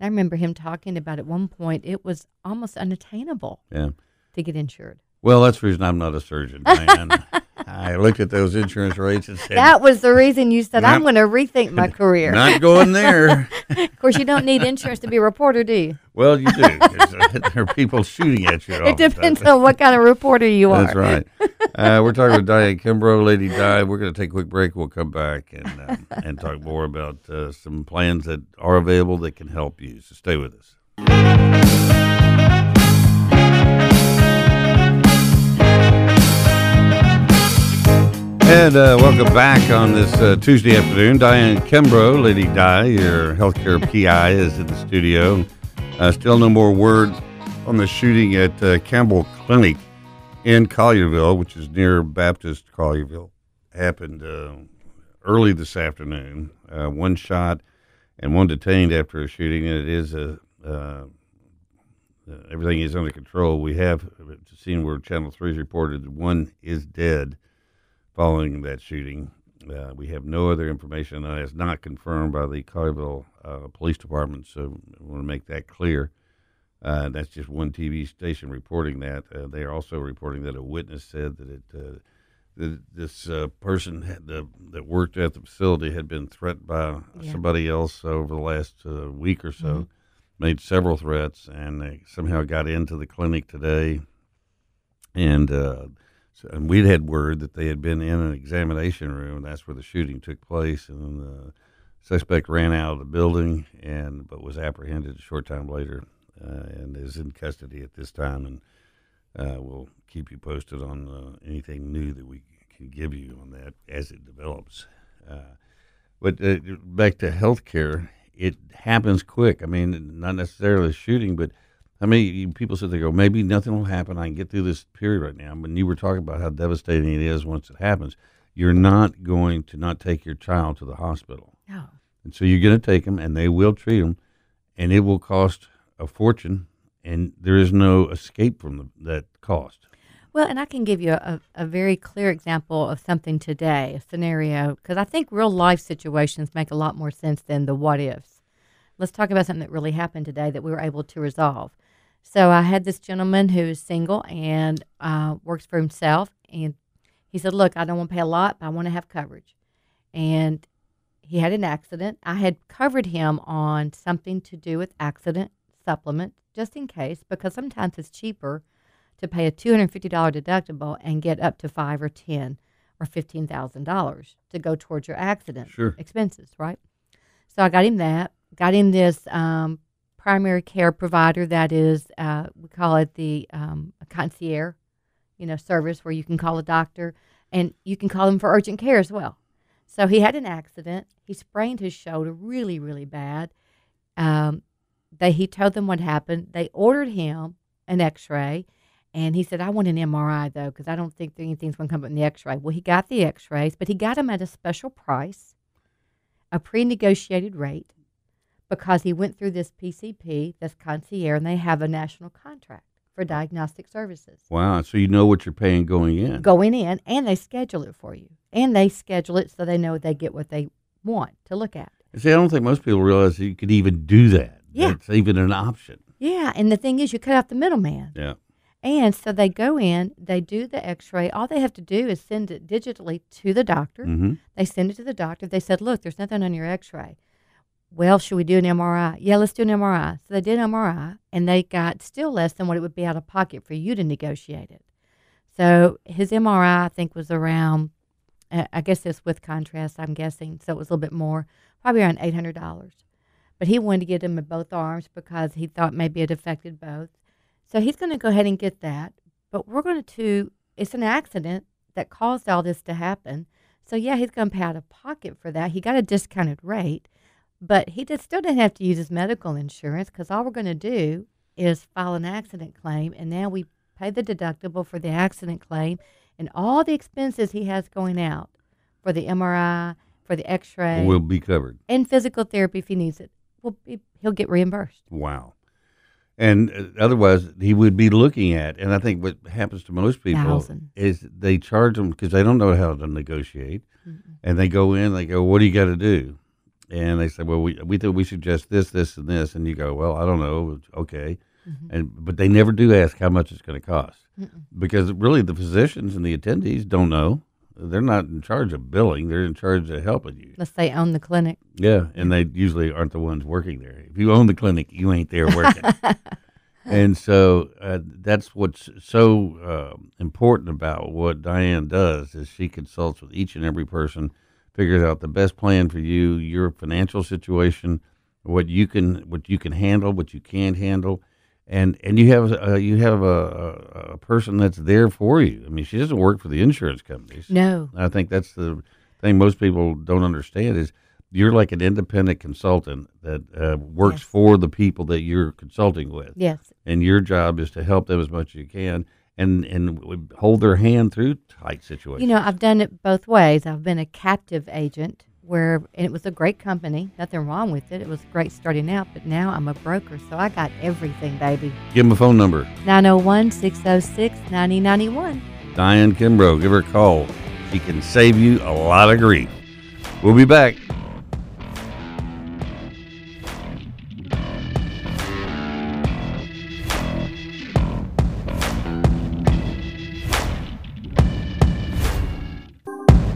I remember him talking about at one point it was almost unattainable yeah. to get insured. Well, that's the reason I'm not a surgeon, man. I looked at those insurance rates and said, That was the reason you said I'm going to rethink my career. not going there. of course, you don't need insurance to be a reporter, do you? well, you do. uh, there are people shooting at you. all It depends on what kind of reporter you are. That's right. Uh, we're talking with Diane Kimbro, Lady Di. We're going to take a quick break. We'll come back and um, and talk more about uh, some plans that are available that can help you. So stay with us. And uh, welcome back on this uh, Tuesday afternoon. Diane Kimbro, Lady Di, your healthcare PI, is in the studio. Uh, still no more word on the shooting at uh, Campbell Clinic in Collierville, which is near Baptist Collierville. Happened uh, early this afternoon. Uh, one shot and one detained after a shooting, and it is a. Everything is under control. We have seen where Channel 3 has reported that one is dead following that shooting. Uh, we have no other information that is not confirmed by the Collierville uh, Police Department, so I want to make that clear. Uh, that's just one TV station reporting that. Uh, they are also reporting that a witness said that it uh, that this uh, person had, uh, that worked at the facility had been threatened by Yeah. somebody else over the last uh, week or so. Made several threats, and they somehow got into the clinic today. And uh, so, and we'd had word that they had been in an examination room. That's where the shooting took place, and the suspect ran out of the building, and but was apprehended a short time later, uh, and is in custody at this time. And uh, we'll keep you posted on uh, anything new that we can give you on that as it develops. Uh, but uh, back to healthcare, it happens quick. I mean, not necessarily shooting, but I mean, people sit there and go, maybe nothing will happen. I can get through this period right now. When you were talking about how devastating it is once it happens, you're not going to not take your child to the hospital. No. And so you're going to take them, and they will treat them, and it will cost a fortune, and there is no escape from the, that cost. Well, and I can give you a, a very clear example of something today, a scenario, because I think real life situations make a lot more sense than the what ifs. Let's talk about something that really happened today that we were able to resolve. So I had this gentleman who is single and uh, works for himself, and he said, "Look, I don't want to pay a lot, but I want to have coverage." And he had an accident. I had covered him on something to do with accident supplement, just in case, because sometimes it's cheaper to pay a two hundred fifty dollar deductible and get up to five or ten or fifteen thousand dollars to go towards your accident Sure. expenses, right? So I got him that. Got him this um, primary care provider that is uh, we call it the um, concierge, you know, service where you can call a doctor and you can call them for urgent care as well. So he had an accident. He sprained his shoulder really, really bad. Um, they he told them what happened. They ordered him an X-ray, and he said, "I want an MRI though, because I don't think anything's going to come up in the X-ray." Well, he got the X-rays, but he got them at a special price, a pre-negotiated rate. Because he went through this PCP, this concierge, and they have a national contract for diagnostic services Wow. So you know what you're paying going in. going in, and they schedule it for you, and they schedule it so they know they get what they want to look at. See, I don't think most people realize you could even do that. Yeah. It's even an option. Yeah, and the thing is, you cut out the middleman. Yeah. And so they go in, they do the x ray. All they have to do is send it digitally to the doctor. Mm-hmm. They send it to the doctor. They said, Look, there's nothing on your x ray. Well, should we do an MRI? Yeah, let's do an MRI. So they did an MRI and they got still less than what it would be out of pocket for you to negotiate it. So his MRI, I think, was around, uh, I guess it's with contrast, I'm guessing. So it was a little bit more, probably around $800. But he wanted to get him in both arms because he thought maybe it affected both. So he's going to go ahead and get that. But we're going to, it's an accident that caused all this to happen. So yeah, he's going to pay out of pocket for that. He got a discounted rate, but he still didn't have to use his medical insurance because all we're going to do is file an accident claim, and now we pay the deductible for the accident claim and all the expenses he has going out for the MRI, for the X-ray, Will be covered. and physical therapy if he needs it. Will be, he'll get reimbursed. Wow. And uh, otherwise, he would be looking at, and I think what happens to most people Thousand. is they charge them because they don't know how to negotiate, and they go in, they go, "What do you got to do?" And they say, "Well, we we think we suggest this, this, and this," and you go, "Well, I don't know, okay," and but they never do ask how much it's going to cost because really the physicians and the attendees don't know. They're not in charge of billing; they're in charge of helping you. Unless they own the clinic. Yeah, and they usually aren't the ones working there. If you own the clinic, you ain't there working. and so uh, that's what's so uh, important about what Diane does is she consults with each and every person, figures out the best plan for you, your financial situation, what you can what you can handle, what you can't handle, and and you have uh, you have a, a, a person that's there for you. I mean, she doesn't work for the insurance companies. No. I think that's the thing most people don't understand is you're like an independent consultant that uh, works Yes. for the people that you're consulting with, Yes. and your job is to help them as much as you can and and hold their hand through tight situations. You know, I've done it both ways. I've been a captive agent where, and it was a great company. Nothing wrong with it. It was great starting out, but now I'm a broker, so I got everything, baby. Give them a phone number, 901 606 9091. Diane Kimbro. Give her a call. She can save you a lot of grief. We'll be back.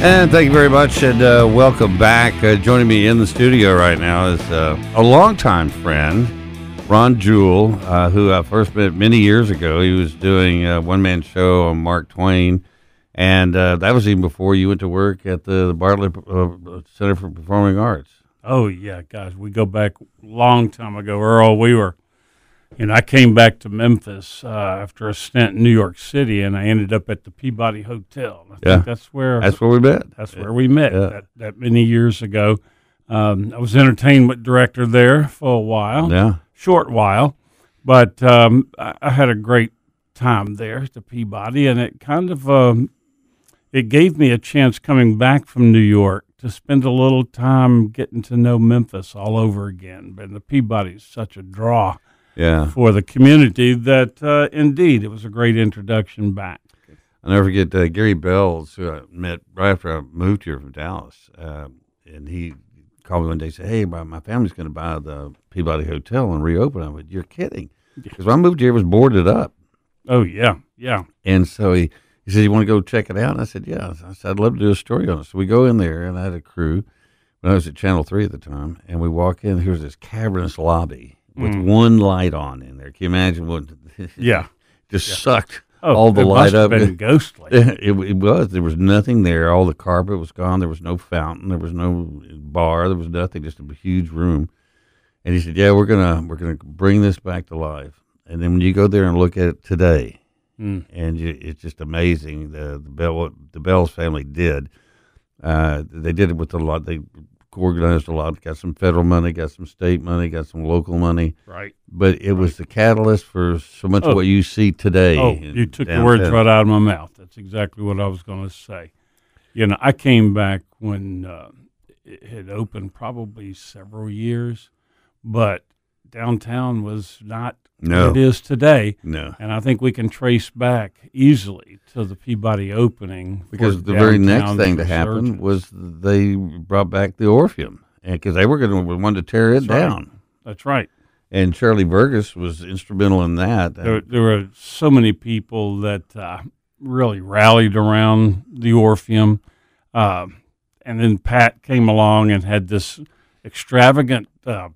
And thank you very much, and uh, welcome back. Uh, joining me in the studio right now is uh, a longtime friend, Ron Jewell, uh, who I first met many years ago. He was doing a one man show on Mark Twain, and uh, that was even before you went to work at the Bartlett uh, Center for Performing Arts. Oh yeah, guys, we go back long time ago. Earle, we were, you know, I came back to Memphis uh, after a stint in New York City, and I ended up at the Peabody Hotel. I Yeah. think that's where That's where we met. that's where we met Yeah. that, that many years ago. Um, I was entertainment director there for a while, Yeah. short while, but um, I, I had a great time there at the Peabody, and it kind of um, it gave me a chance coming back from New York to spend a little time getting to know Memphis all over again. But the Peabody is such a draw Yeah. for the community that uh, indeed it was a great introduction back. I'll never forget uh, Gary Belz, who I met right after I moved here from Dallas. Uh, and he called me one day and said, Hey, my, my family's going to buy the Peabody Hotel and reopen. I went, You're kidding. Because when I moved here, it was boarded up. Oh yeah, yeah. And so he, he said, You want to go check it out? And I said, Yeah. I said, I'd love to do a story on it. So we go in there, and I had a crew when I was at Channel 3 at the time. And we walk in, here's this cavernous lobby with one light on in there. Can you imagine what? Yeah. just sucked Oh, all the it light must have up. been ghostly. it, it was. There was nothing there. All the carpet was gone. There was no fountain. There was no bar. There was nothing. Just a huge room. And he said, "Yeah, we're gonna we're gonna bring this back to life." and then when you go there and look at it today, Mm. and you, it's just amazing the the Bell what the Belz family did. Uh, they did it with a lot. They organized a lot. Got some federal money, got some state money, got some local money. Right. But it was the catalyst for so much Oh. of what you see today. Oh, you took the words right out of my mouth. That's exactly what I was going to say. You know, I came back when uh, it had opened probably several years, but downtown was not No. what it is today. No, And I think we can trace back easily to the Peabody opening. because the very next thing to happen was they brought back the Orpheum, and because they were going to want to tear it That's right. down, That's right. and Shirley Burgess was instrumental in that. There, there were so many people that uh, really rallied around the Orpheum. Uh, and then Pat came along and had this extravagant uh,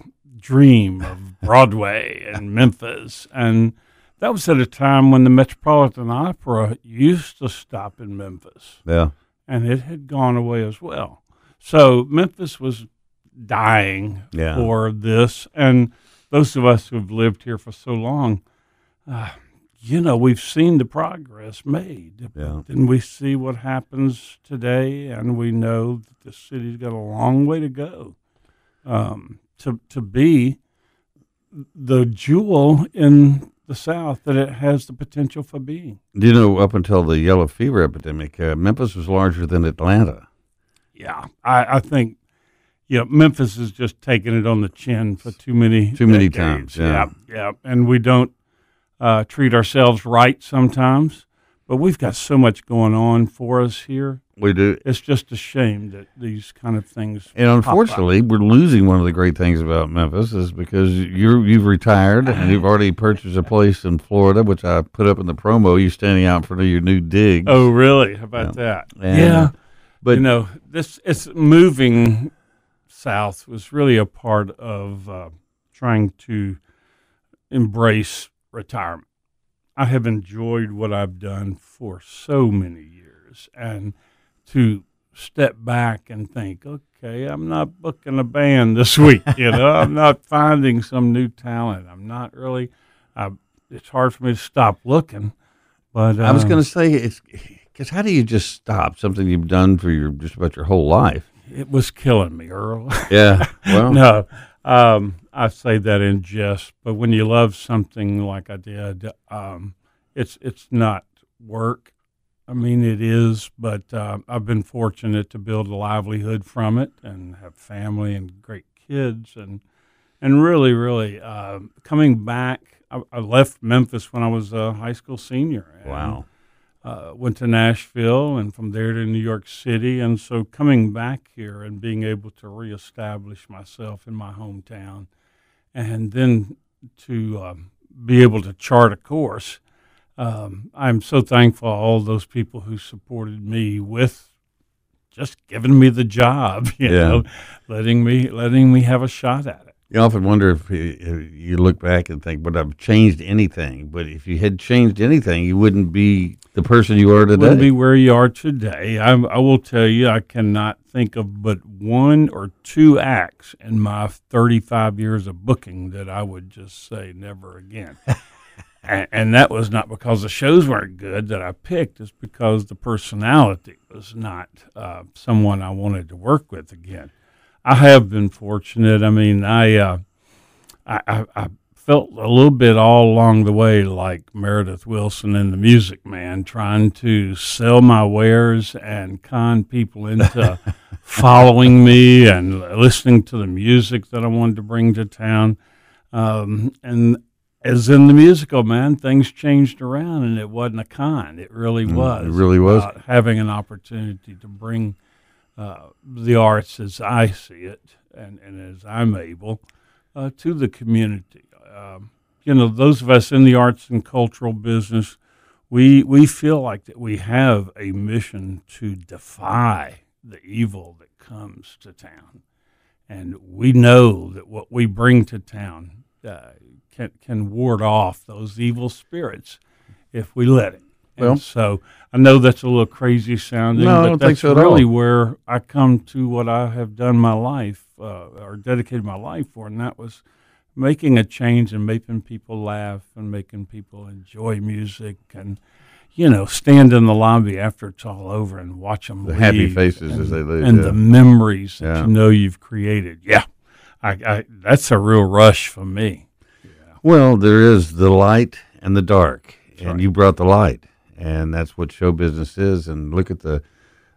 dream of Broadway and Memphis. And that was at a time when the Metropolitan Opera used to stop in Memphis, yeah, and it had gone away as well. So Memphis was dying Yeah. for this. And those of us who have lived here for so long, uh, you know, we've seen the progress made. Yeah. Then we see what happens today, and we know that the city's got a long way to go um, to to be the jewel in the South that it has the potential for being. Do you know up until the yellow fever epidemic, uh, Memphis was larger than Atlanta. Yeah, I, I think. Yeah, Memphis has just taken it on the chin for too many Too many decades. times, yeah. yeah, yeah. and we don't uh, treat ourselves right sometimes. But we've got so much going on for us here. We do, It's just a shame that these kind of things. and unfortunately, we're losing one of the great things about Memphis is because you're you've retired and you've already purchased a place in Florida, which I put up in the promo. You standing out in front of your new dig. Oh, really? How about that? And, yeah, uh, but you know, this it's moving south was really a part of uh, trying to embrace retirement. I have enjoyed what I've done for so many years, and to step back and think, okay, I'm not booking a band this week. You know, I'm not finding some new talent. I'm not really. I, it's hard for me to stop looking. But I was uh, going to say it's because how do you just stop something you've done for your just about your whole life? it was killing me, Earle. Yeah, well, no, um, I say that in jest, but when you love something like I did, um, it's it's not work. I mean, it is, but uh, I've been fortunate to build a livelihood from it and have family and great kids, and and really, really uh, coming back. I, I left Memphis when I was a high school senior. and, wow. uh, went to Nashville and from there to New York City. And so coming back here and being able to reestablish myself in my hometown and then to um, be able to chart a course, um, I'm so thankful all those people who supported me with just giving me the job, you Yeah. know, letting me letting me have a shot at it. You often wonder if you, look back and think, "Would I've changed anything?" But if you had changed anything, you wouldn't be the person you are today. Wouldn't be where you are today. I, I will tell you, I cannot think of but one or two acts in my 35 years of booking that I would just say never again. and, and that was not because the shows weren't good that I picked. It's because the personality was not uh, someone I wanted to work with again. I have been fortunate. I mean, I, uh, I, I, I felt a little bit all along the way like Meredith Willson in The Music Man, trying to sell my wares and con people into following me and listening to the music that I wanted to bring to town. Um, and as in the musical, man, things changed around, and it wasn't a con. It really was. Mm, it really was. having an opportunity to bring uh, the arts as I see it and, and as I'm able uh, to the community. Um, you know, those of us in the arts and cultural business, we we feel like that we have a mission to defy the evil that comes to town, and we know that what we bring to town uh, can can ward off those evil spirits if we let it. And Well- so I know that's a little crazy sounding, No, I but don't think that's so at all. really where I come to what I have done my life uh, or dedicated my life for, and that was making a change and making people laugh and making people enjoy music and you know stand in the lobby after it's all over and watch them The happy faces and, as they leave, and yeah. the memories that Yeah. you know you've created. Yeah, I, I that's a real rush for me. Well, there is the light and the dark, and right. you brought the light, and that's what show business is. And look at the,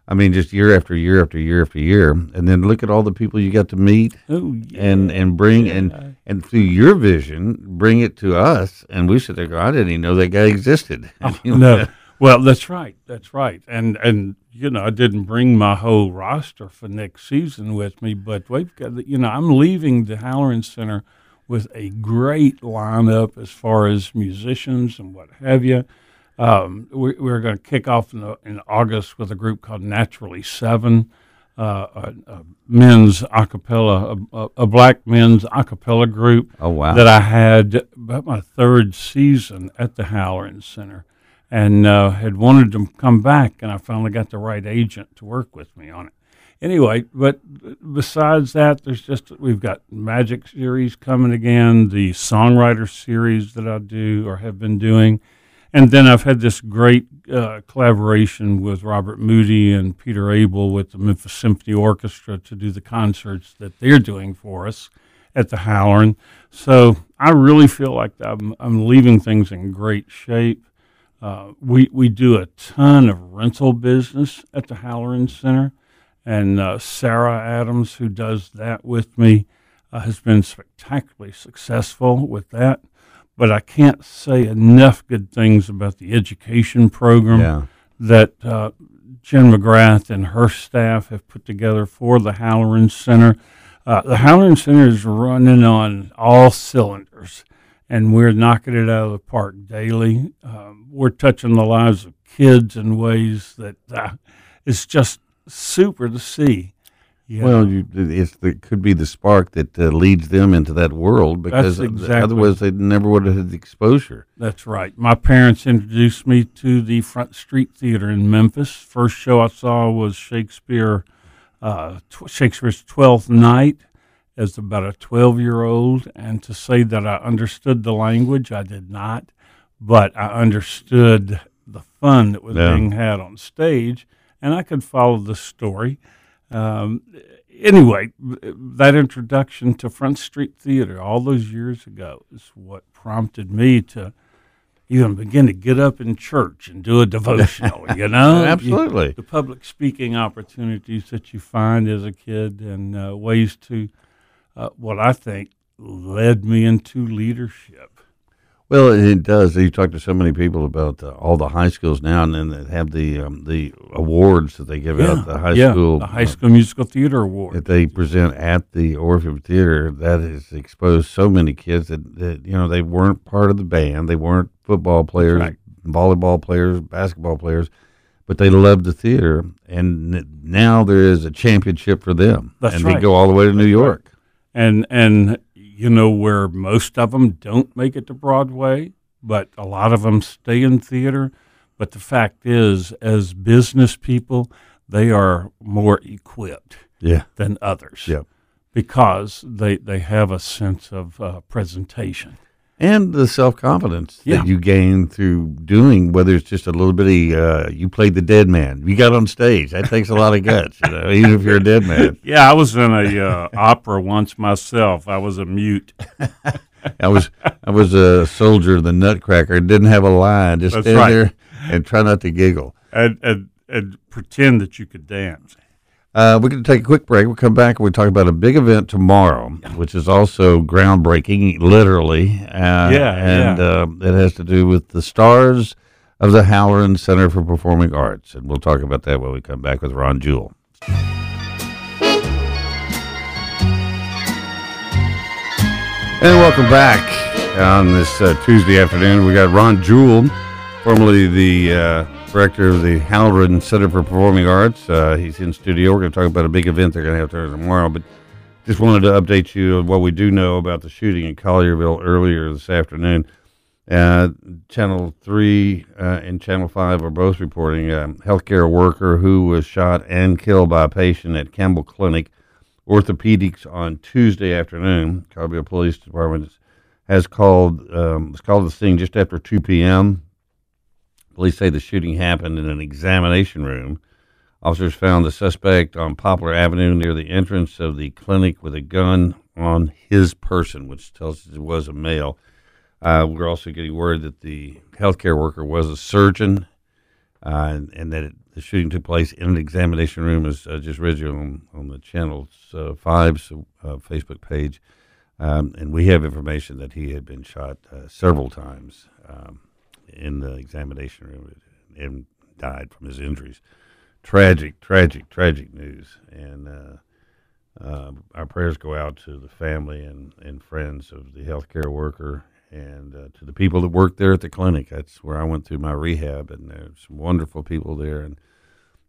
I mean, just year after year after year after year, and then look at all the people you got to meet Oh, yeah. and and bring and and through your vision, bring it to us, and we sit there go, I didn't even know that guy existed. Oh, no. Well, that's right. That's right. And and you know, I didn't bring my whole roster for next season with me, but we've got the- you know, I'm leaving the Halloran Center with a great lineup as far as musicians and what have you. Um, we, we're going to kick off in, the, in August with a group called Naturally Seven, uh, a, a men's a cappella, a, a, a black men's a cappella group Oh wow! that I had about my third season at the Halloran Center, and uh, had wanted to come back, and I finally got the right agent to work with me on it. Anyway, but besides that, there's just we've got Magic series coming again, the songwriter series that I do or have been doing, and then I've had this great uh, collaboration with Robert Moody and Peter Abell with the Memphis Symphony Orchestra to do the concerts that they're doing for us at the Halloran. So I really feel like I'm, I'm leaving things in great shape. Uh, we we do a ton of rental business at the Halloran Center, and uh, Sarah Adams, who does that with me, uh, has been spectacularly successful with that. But I can't say enough good things about the education program yeah, that uh, Jen McGrath and her staff have put together for the Halloran Center. Uh, the Halloran Center is running on all cylinders, and we're knocking it out of the park daily. Um, we're touching the lives of kids in ways that uh, it's just super to see. Yeah. well, you, it's the, could be the spark that uh, leads them into that world because exactly- otherwise they never would have had the exposure. That's right. My parents introduced me to the Front Street Theater in Memphis. First show I saw was Shakespeare, uh, tw- Shakespeare's Twelfth Night, as about a twelve-year-old. And to say that I understood the language, I did not, but I understood the fun that was Yeah. being had on stage, and I could follow the story. Um, anyway, that introduction to Front Street Theater all those years ago is what prompted me to even begin to get up in church and do a devotional. You know, Absolutely. the public speaking opportunities that you find as a kid and uh, ways to uh, what I think led me into leadership. Well, it does. You talk to so many people about uh, all the high schools now, and then they have the um, the awards that they give out. The high yeah, school, the High uh, School Musical Theater Award. that they present at the Orpheum Theater. That has exposed so many kids that, that you know they weren't part of the band. They weren't football players, right. volleyball players, basketball players, but they loved the theater. And now there is a championship for them, That's and right. they go all the way to New York. and and you know where most of them don't make it to Broadway, but a lot of them stay in theater. But the fact is, as business people, they are more equipped Yeah, than others Yep. because they they have a sense of uh, presentation. And the self confidence Yeah. that you gain through doing, whether it's just a little bitty, uh, you played the dead man, you got on stage. That takes a lot of guts, you know, even if you're a dead man. Yeah, I was in a uh, opera once myself. I was a mute. I was I was a soldier the Nutcracker. Didn't have a line. Just That's stand right. there and try not to giggle. And, and, and pretend that you could dance. Uh, we're going to take a quick break. We'll come back and we'll talk about a big event tomorrow, which is also groundbreaking, literally. Uh, Yeah, and yeah. Uh, it has to do with the stars of the Halloran Center for Performing Arts, and we'll talk about that when we come back with Ron Jewell. And welcome back on this uh, Tuesday afternoon. We got Ron Jewell, formerly the uh, director of the Halloran Center for Performing Arts. Uh, he's in studio. We're going to talk about a big event they're going to have there tomorrow. But just wanted to update you on what we do know about the shooting in Collierville earlier this afternoon. Uh, Channel 3 uh, and Channel 5 are both reporting a healthcare worker who was shot and killed by a patient at Campbell Clinic orthopedics on Tuesday afternoon. Collierville Police Department has called um, was called the scene just after 2 p.m. Police say the shooting happened in an examination room. Officers found the suspect on Poplar Avenue near the entrance of the clinic with a gun on his person, which tells us it was a male. Uh, we're also getting word that the healthcare worker was a surgeon, uh, and, and, that it, the shooting took place in an examination room, as uh, just read you on, on the Channel uh, 5's uh, Facebook page. Um, and we have information that he had been shot uh, several times um, in the examination room and died from his injuries. Tragic, tragic, tragic news. And uh, our prayers go out to the family and, and friends of the healthcare worker and uh, to the people that work there at the clinic. That's where I went through my rehab, and there's some wonderful people there, and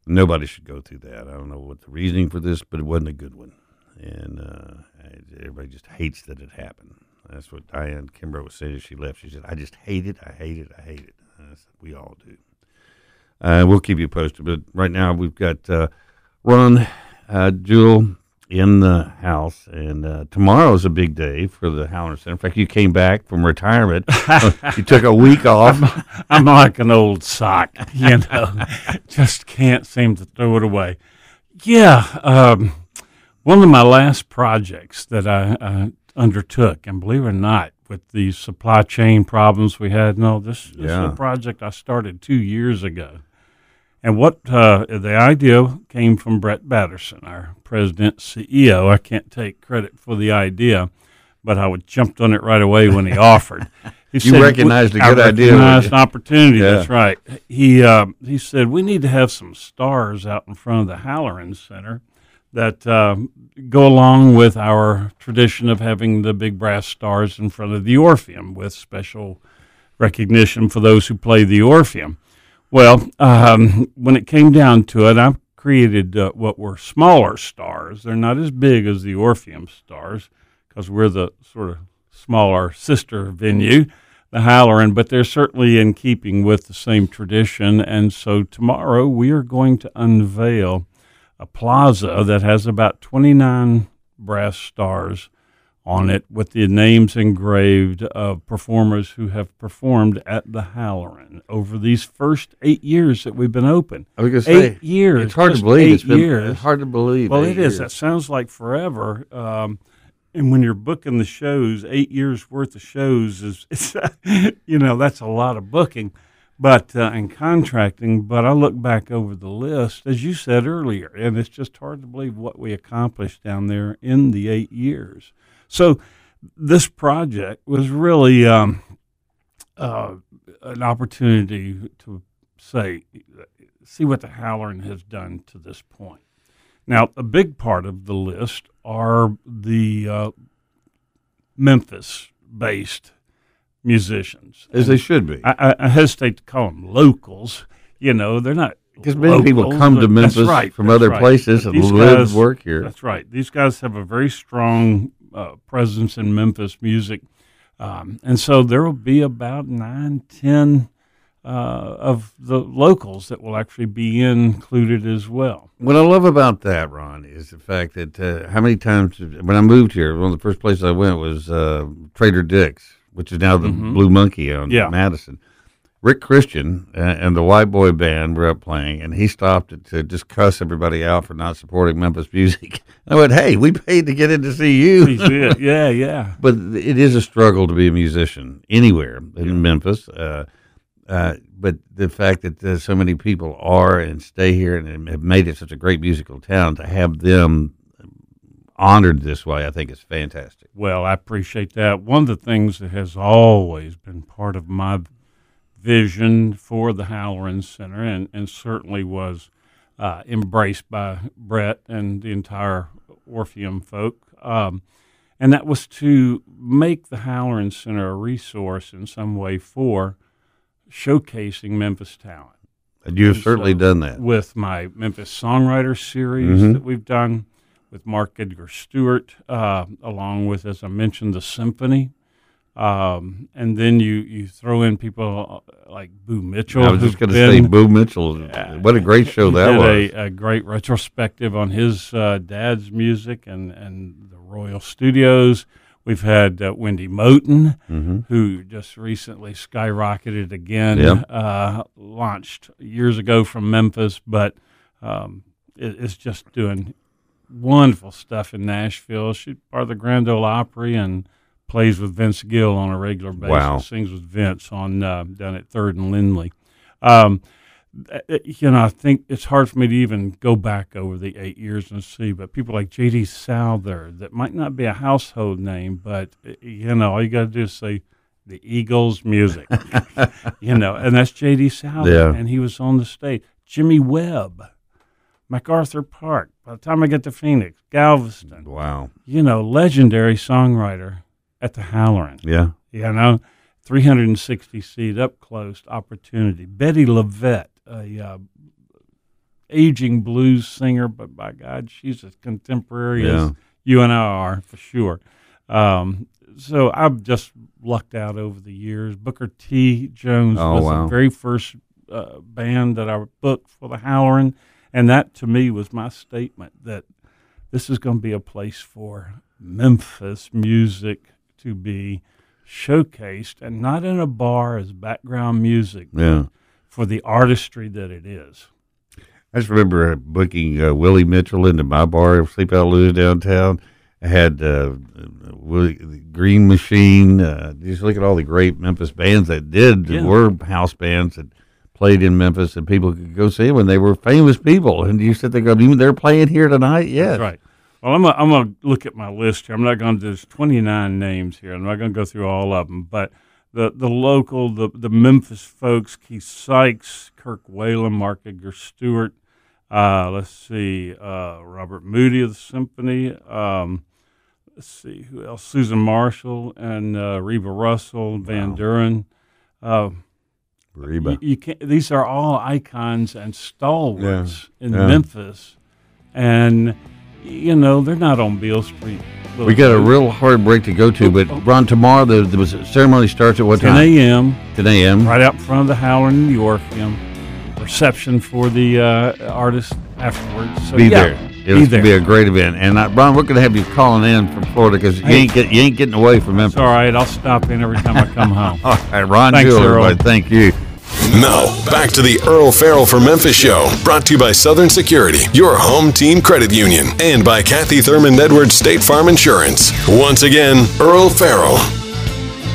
nobody should go through that. I don't know what the reasoning for this, but it wasn't a good one, and uh, everybody just hates that it happened. That's what Diane Kimbro was saying as she left. She said, "I just hate it. I hate it. I hate it." Said, we all do. Uh, we'll keep you posted, but right now we've got uh, Ron, uh, Jewell, in the house. And uh, tomorrow is a big day for the Halloran Center. In fact, you came back from retirement. you took a week off. I'm, I'm, like an old sock, you know, just can't seem to throw it away. Yeah. Um, one of my last projects that I uh, undertook, and believe it or not, with the supply chain problems we had, no, this, this yeah. is a project I started two years ago. And what uh, the idea came from Brett Batterson, our president CEO. I can't take credit for the idea, but I would jumped on it right away when he offered. He you said, recognized a good I idea. Recognized an opportunity. Yeah. That's right. He uh, he said we need to have some stars out in front of the Halloran Center that uh, go along with our tradition of having the big brass stars in front of the Orpheum with special recognition for those who play the Orpheum. Well, um, when it came down to it, I created uh, what were smaller stars. They're not as big as the Orpheum stars because we're the sort of smaller sister venue, the Halloran, but they're certainly in keeping with the same tradition. And so tomorrow we are going to unveil a plaza that has about 29 brass stars on it with the names engraved of performers who have performed at the Halloran over these first eight years that we've been open. I was eight say, years. It's hard to believe. It's been years. hard to believe. Well, it years. is. That sounds like forever. Um, and when you're booking the shows, eight years worth of shows is, it's, you know, that's a lot of booking. But uh, and contracting, but I look back over the list, as you said earlier, and it's just hard to believe what we accomplished down there in the eight years. So this project was really um, uh, an opportunity to say, see what the Halloran has done to this point. Now, a big part of the list are the uh, Memphis-based musicians, as they should be. I, I, hesitate to call them locals. You know, they're not because many locals, people come to Memphis right, from other right. places and live guys, work here. That's right. These guys have a very strong uh, presence in Memphis music. Um, and so there will be about nine, ten uh, of the locals that will actually be included as well. What I love about that, Ron, is the fact that uh, how many times when I moved here, one of the first places I went was uh, Trader Dick's, which is now the mm-hmm. Blue Monkey on yeah. Madison. Rick Christian and the White Boy Band were up playing, and he stopped to just cuss everybody out for not supporting Memphis music. I went, "Hey, we paid to get in to see you." yeah, yeah. But it is a struggle to be a musician anywhere in yeah. Memphis. Uh, uh, but the fact that uh, so many people are and stay here and have made it such a great musical town, to have them honored this way, I think is fantastic. Well, I appreciate that. One of the things that has always been part of my vision for the Halloran Center, and, and certainly was uh, embraced by Brett and the entire Orpheum folk. Um, and that was to make the Halloran Center a resource in some way for showcasing Memphis talent. And you've and certainly so done that. With my Memphis Songwriter series mm-hmm. that we've done with Mark Edgar Stewart, uh, along with, as I mentioned, the symphony Um, and then you, you throw in people uh, like Boo Mitchell. I was just going to say Boo Mitchell. What a great show that was. A, a great retrospective on his uh, dad's music and, and the Royal Studios. We've had uh, Wendy Moten, Mm-hmm. who just recently skyrocketed again. Yep. Uh, launched years ago from Memphis, but um, it, it's just doing wonderful stuff in Nashville. She's part of the Grand Ole Opry and plays with Vince Gill on a regular basis. Wow. Sings with Vince on uh, down at Third and Lindsley. Um, uh, you know, I think it's hard for me to even go back over the eight years and see, but people like J.D. Souther, that might not be a household name, but, uh, you know, all you got to do is say the Eagles music, you know, and that's J.D. Souther. Yeah. And he was on the stage. Jimmy Webb, MacArthur Park. By the time I get to Phoenix, Galveston, Wow. you know, legendary songwriter at the Halloran. Yeah. You know, 360 seat up close opportunity. Bettye LaVette, a uh, aging blues singer, but by God, she's as contemporary Yeah. as you and I are for sure. Um, so I've just lucked out over the years. Booker T. Jones Oh, was wow. the very first uh, band that I booked for the Halloran, and that to me was my statement that this is going to be a place for Memphis music to be showcased and not in a bar as background music Yeah. for the artistry that it is. I just remember booking uh, Willie Mitchell into my bar, Sleep Out Louie's downtown. I had uh, Willie, Green Machine. Uh, just look at all the great Memphis bands that did Yeah. were house bands that played in Memphis, and people could go see them, and they were famous people. And you sit there going, even they're playing here tonight. Yes, That's right. Well, I'm going to look at my list here. I'm not going to. There's 29 names here. I'm not going to go through all of them, but the the local, the the Memphis folks: Keith Sykes, Kirk Whalum, Mark Edgar Stewart. Uh, let's see, uh, Robert Moody of the Symphony. Um, let's see who else: Susan Marshall and uh, Reba Russell, Van Wow. Duren. Reba. you, you can't, these are all icons and stalwarts in yeah. Memphis, and you know they're not on Beale Street. We got a real hard break to go to, but Ron, tomorrow the, the ceremony starts at what 10 time? a.m. 10 a.m. right out in front of the Halloran, in New York. Reception for the uh, artist afterwards. So be yeah, there. Be It's gonna be a great event. And uh, Ron, we're gonna have you calling in from Florida because you Hey. ain't get you ain't getting away from It's Memphis. all right. I'll stop in every time I come home. All right, Ron Thanks, Jewell, Earle. everybody. Thank you. Now, back to the Earle Farrell for Memphis show, brought to you by Southern Security, your home team credit union, and by Kathy Thurmond Edwards State Farm Insurance. Once again, Earle Farrell.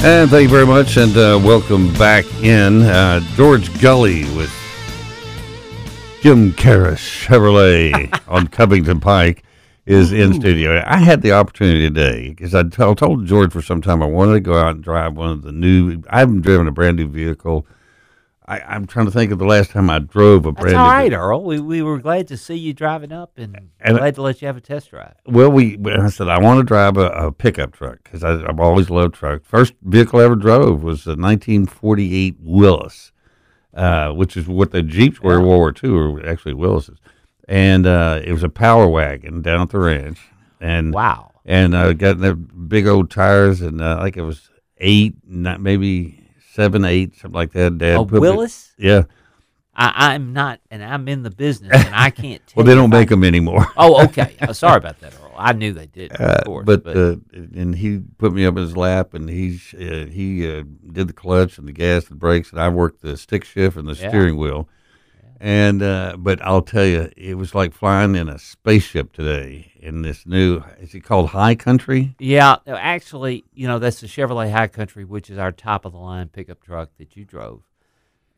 And thank you very much, and uh, welcome back in. Uh, George Gully with Jim Keras Chevrolet on Covington Pike is in studio. I had the opportunity today because I t- I told George for some time I wanted to go out and drive one of the new. I haven't driven a brand new vehicle. I, I'm trying to think of the last time I drove a That's brand all new. right, vehicle. Earle. We, we were glad to see you driving up and, And- glad to let you have a test drive. Well, we I said I want to drive a, a pickup truck because I've always loved trucks. First vehicle I ever drove was a 1948 Willys, uh, which is what the Jeeps were in World War II, or actually Willys's, and uh, it was a power wagon down at the ranch, and Wow. and uh, got the big old tires, and uh, like it was eight, not maybe seven, eight, something like that. Dad A put me- Willis? yeah. I, I'm not, and I'm in the business, and I can't tell Well, they don't I- make them anymore. Oh, okay. Uh, sorry about that. I knew they did, of Uh, course. but uh, and he put me up in his lap, and he uh, he uh, did the clutch and the gas and brakes, and I worked the stick shift and the Yeah. steering wheel. And uh, but I'll tell you, it was like flying in a spaceship today in this new. Is it called High Country? yeah, actually, you know, that's the Chevrolet High Country, which is our top of the line pickup truck that you drove.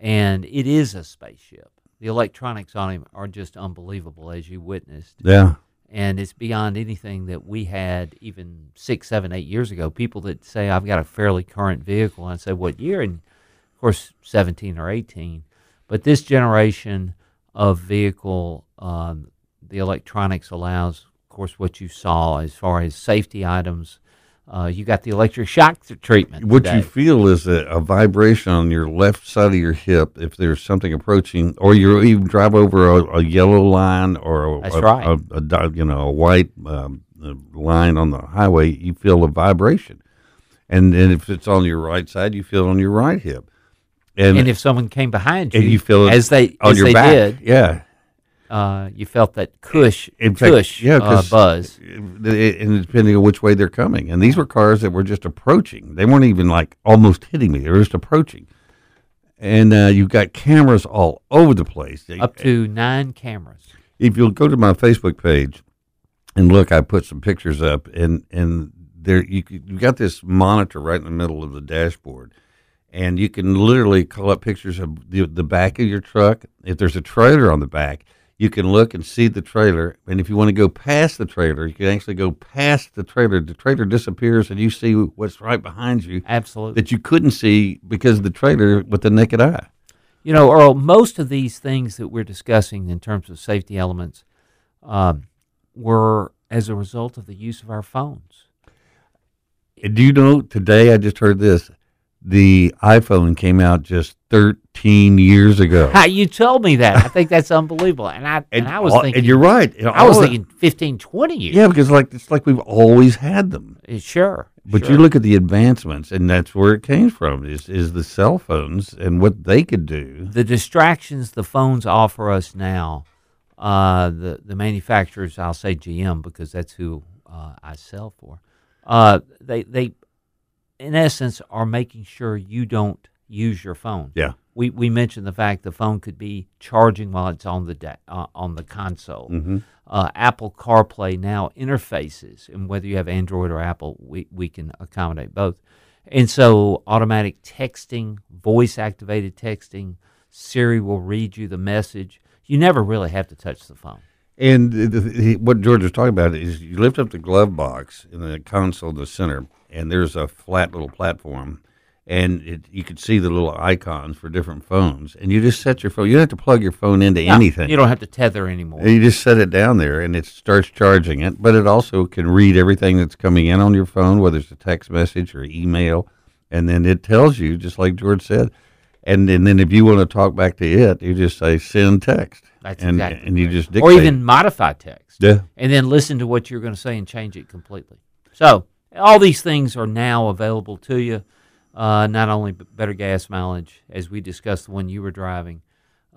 And it is a spaceship. The electronics on him are just unbelievable, as you witnessed. Yeah, and it's beyond anything that we had even six, seven, eight years ago. People that say I've got a fairly current vehicle, and I say what year, and of course seventeen or eighteen. But this generation of vehicle, um, the electronics allows, of course, what you saw as far as safety items. Uh, you got the electric shock treatment. what today. you feel is a, a vibration on your left side of your hip if there's something approaching, or you even drive over a, a yellow line or a, That's a, right. a, a you know a white um, uh, line on the highway. You feel the vibration, and then if it's on your right side, you feel it on your right hip, And, if someone came behind you, and you feel it as they on as your they back. did, Yeah, uh, you felt that cush, In fact, cush yeah, uh, buzz. and depending on which way they're coming. And these were cars that were just approaching. They weren't even like almost hitting me. They were just approaching. And uh, you've got cameras all over the place. Up to nine cameras. if you'll go to my Facebook page and look, I put some pictures up, and and there you you got this monitor right in the middle of the dashboard, and you can literally call up pictures of the, the back of your truck. If there's a trailer on the back, you can look and see the trailer, and if you want to go past the trailer, you can actually go past the trailer. The trailer disappears, and you see what's right behind you Absolutely. that you couldn't see because of the trailer with the naked eye. You know, Earle, most of these things that we're discussing in terms of safety elements um, were as a result of the use of our phones. And Do you know today? I just heard this. The iPhone came out just 13 years ago. You told me that. I think that's unbelievable. And I and, I was all- thinking, and you're right. And I was thinking 15, 20 years. yeah, because like it's like we've always had them. Uh, sure. But sure. you look at the advancements, and that's where it came from. Is is the cell phones and what they could do? the distractions the phones offer us now, uh, the the manufacturers, I'll say GM because that's who uh, I sell for. Uh, they they, in essence, are making sure you don't use your phone. Yeah. We we mentioned the fact the phone could be charging while it's on the da- uh, on the console. Mm-hmm. Uh, Apple CarPlay now interfaces, and whether you have Android or Apple, we, we can accommodate both. And so, automatic texting, voice activated texting, Siri will read you the message. You never really have to touch the phone. And the, the, what George was talking about is you lift up the glove box in the console in the center, and there's a flat little platform, and it, you can see the little icons for different phones, and you just set your phone. You don't have to plug your phone into No, anything. You don't have to tether anymore. And you just set it down there, and it starts charging it. But it also can read everything that's coming in on your phone, whether it's a text message or email, and then it tells you, just like George said. And, and then if you want to talk back to it, you just say send text. That's and, exactly And you just dictate. or even modify text. yeah. and then listen to what you're going to say and change it completely. So all these things are now available to you. Uh, not only better gas mileage, as we discussed the one you were driving.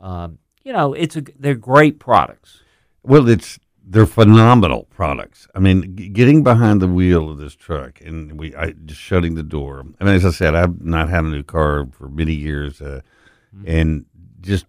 Um, you know, it's a they're great products. Well, it's they're phenomenal products. I mean, g- getting behind the wheel of this truck and we I, just shutting the door. I mean, as I said, I've not had a new car for many years, uh, and just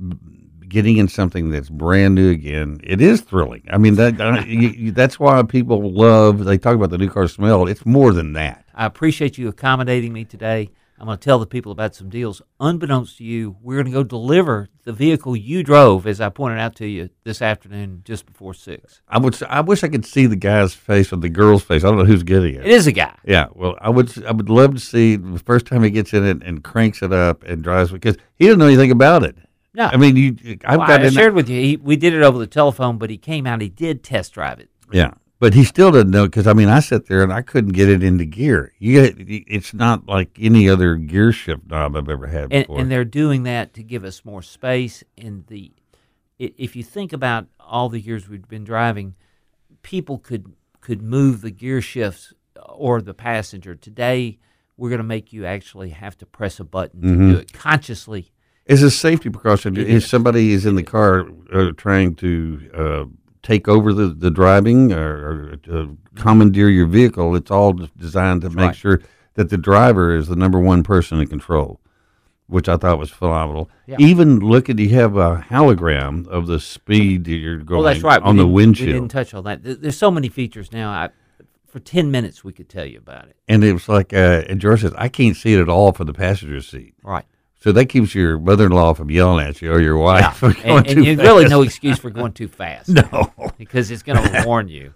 getting in something that's brand new again. It is thrilling. I mean, that uh, I, you, that's why people love. They talk about the new car smell. It's more than that. I appreciate you accommodating me today. I'm going to tell the people about some deals. Unbeknownst to you, we're going to go deliver the vehicle you drove, as I pointed out to you this afternoon, just before six. I would. I wish I could see the guy's face or the girl's face. I don't know who's getting it. It is a guy. Yeah, well, I would I would love to see the first time he gets in it and cranks it up and drives because he doesn't know anything about it. No, I mean, you I've Well, got I shared with you. He, we did it over the telephone, but he came out. He did test drive it. yeah, but he still didn't know because I mean, I sat there and I couldn't get it into gear. You it's not like any other gear shift knob I've ever had and, before. and they're doing that to give us more space. And the if you think about all the years we've been driving, people could could move the gear shifts or the passenger. Today, we're going to make you actually have to press a button to Mm-hmm. do it consciously. As a safety precaution, if somebody is in the car uh, trying to uh, take over the, the driving or, or uh, commandeer your vehicle, it's all designed to make right. sure that the driver is the number one person in control, which I thought was phenomenal. Yeah. Even look at you have a hologram of the speed that you're going Well, that's right. We on the didn't- We didn't touch on that. There's so many features now. I, for ten minutes, we could tell you about it. and it was like, uh, and George says, I can't see it at all for the passenger seat. Right. So that keeps your mother in law from yelling at you or your wife. for going and, and you really no excuse for going too fast. No. because it's going to warn you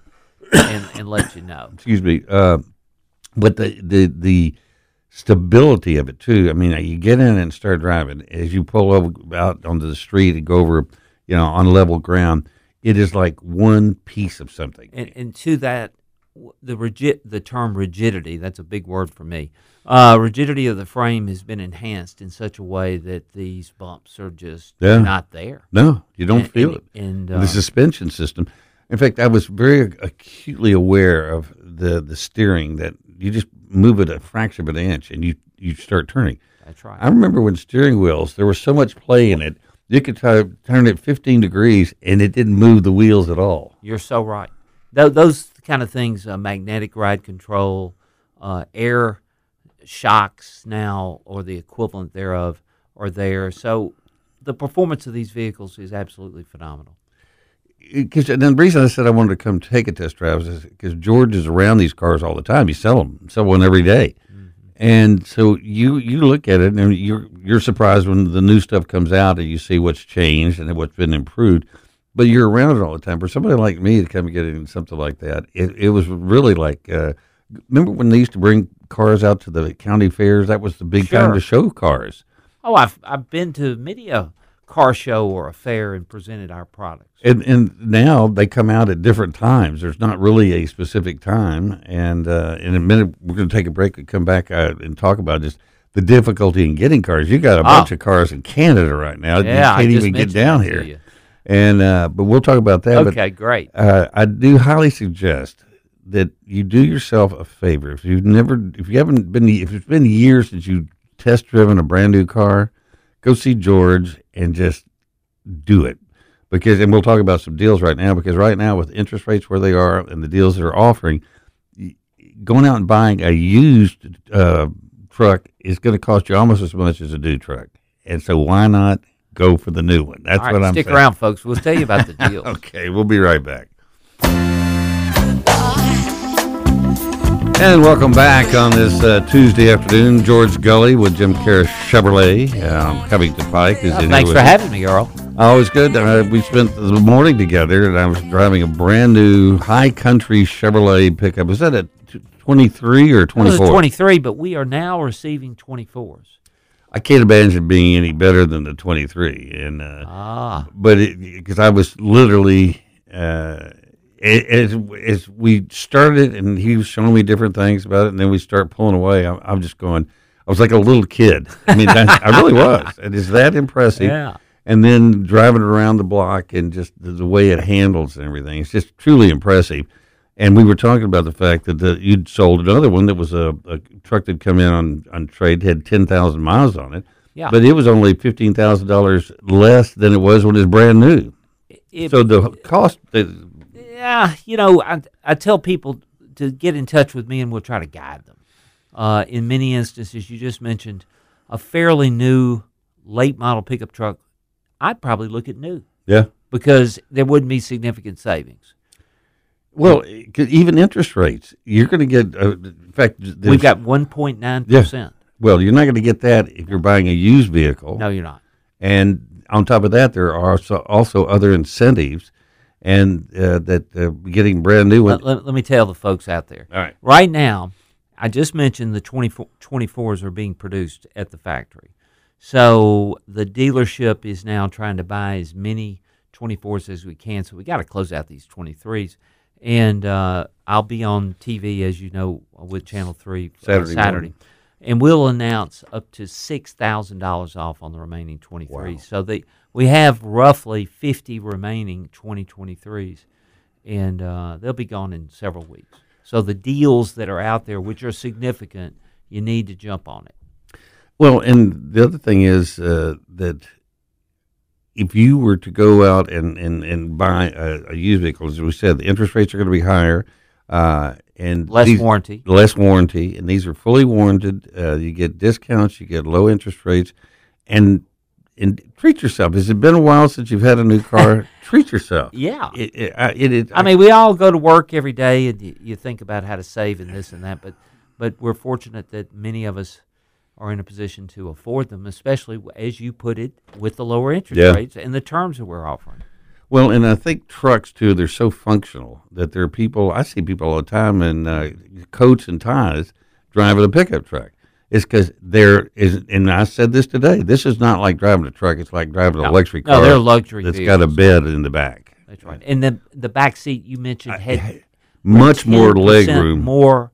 and, and let you know. excuse me. Uh, but the, the the stability of it too. I mean, you get in and start driving as you pull over out onto the street and go over, you know, on level ground. It is like one piece of something. And, and to that, the rigid, the term rigidity, that's a big word for me. Uh, rigidity of the frame has been enhanced in such a way that these bumps are just Yeah. not there. No, you don't And- feel and- it. And the uh, suspension system. In fact, I was very acutely aware of the the steering that you just move it a fraction of an inch, and you you start turning. That's right. I remember when steering wheels, there was so much play in it. You could try, turn it 15 degrees, and it didn't move the wheels at all. You're so right. Th- those kind of things, uh, magnetic ride control, uh, air shocks now, or the equivalent thereof, are there. So the performance of these vehicles is absolutely phenomenal. Because and the reason I said I wanted to come take a test drive is because George is around these cars all the time. You sell them, sell one every day. And so you you look at it and you're you're surprised when the new stuff comes out and you see what's changed and what's been improved. But you're around it all the time. For somebody like me to come and get in something like that, it, it was really like. Uh, remember when they used to bring cars out to the county fairs? That was the big time Sure. to show cars. Oh, I've I've been to many a car show or a fair and presented our products. And, and now they come out at different times. There's not really a specific time. And uh, in a minute, we're going to take a break and come back uh, and talk about just the difficulty in getting cars. You got a bunch Ah. of cars in Canada right now. Yeah, I you can't just even get down here. And uh, but we'll talk about that. Okay, great. Uh, I do highly suggest that you do yourself a favor. If you've never, if you haven't been, if it's been years since you test driven a brand new car, go see George and just do it. Because, and we'll talk about some deals right now. Because right now, with interest rates where they are and the deals they're offering, going out and buying a used uh, truck is going to cost you almost as much as a new truck. And so, why not go for the new one? That's All right, what I'm saying. stick saying. around, folks. We'll tell you about the deal. Okay, we'll be right back. And welcome back on this uh, Tuesday afternoon. George Gully with Jim Keras Chevrolet, um, Covington Pike. Is in here Thanks for us. having me, Earle. Always good. Uh, we spent the morning together, and I was driving a brand new high country Chevrolet pickup. Was that a t- 23 or 24? 23, but we are now receiving 24s. I can't imagine being any better than the 23. And uh, Ah, but because I was literally uh, as as we started and he was showing me different things about it, and then we start pulling away. I'm, I'm just going. I was like a little kid. I mean, that, I really was. And It is that impressive. yeah. And then driving it around the block and just the, the way it handles and everything, it's just truly impressive. And we were talking about the fact that the, you'd sold another one that was a, a truck that come in on, on trade, had 10,000 miles on it. Yeah. But it was only $15,000 less than it was when it was brand new. It- So the cost, the, yeah, you know, I, I tell people to get in touch with me and we'll try to guide them. Uh, in many instances, you just mentioned a fairly new late model pickup truck. I'd probably look at new yeah. because there wouldn't be significant savings. Well, even interest rates, you're going to get, uh, in fact, We've got 1.9%. well, you're not going to get that if you're buying a used vehicle. No, you're not. And on top of that, there are also, also other incentives, and uh, that uh, getting brand new Let, let, let me tell the folks out there. All right. Right now, I just mentioned the 24, 24s are being produced at the factory. So the dealership is now trying to buy as many 24s as we can. So we got to close out these 23s. And uh, I'll be on TV, as you know, with Channel 3 uh, Saturday Saturday. And we'll announce up to $6,000 off on the remaining 23s. So they, we have roughly 50 remaining 2023s and uh, they'll be gone in several weeks. So the deals that are out there, which are significant, you need to jump on it. Well, and the other thing is uh, that if you were to go out and, and, and buy a, a used vehicle, as we said, the interest rates are going to be higher, uh, and Less these- warranty. less warranty, and these are fully warranted. Uh, you get discounts, you get low interest rates, and and treat yourself. Has it been a while since you've had a new car? treat yourself. Yeah. It, it, I- it, it, I mean, we all go to work every day, and you, you think about how to save and this and that. But but we're fortunate that many of us are in a position to afford them, especially as you put it, with the lower interest Yeah. rates and the terms that we're offering. Well, and I think trucks too. They're so functional that there are people. I see people all the time in uh, coats and ties driving a pickup truck. It's because there is, and I said this today. This is not like driving a truck. It's like driving No. a luxury car. No, they're luxury That's got a bed in the back. That's right. And the the back seat you mentioned had Much more 10% leg room. more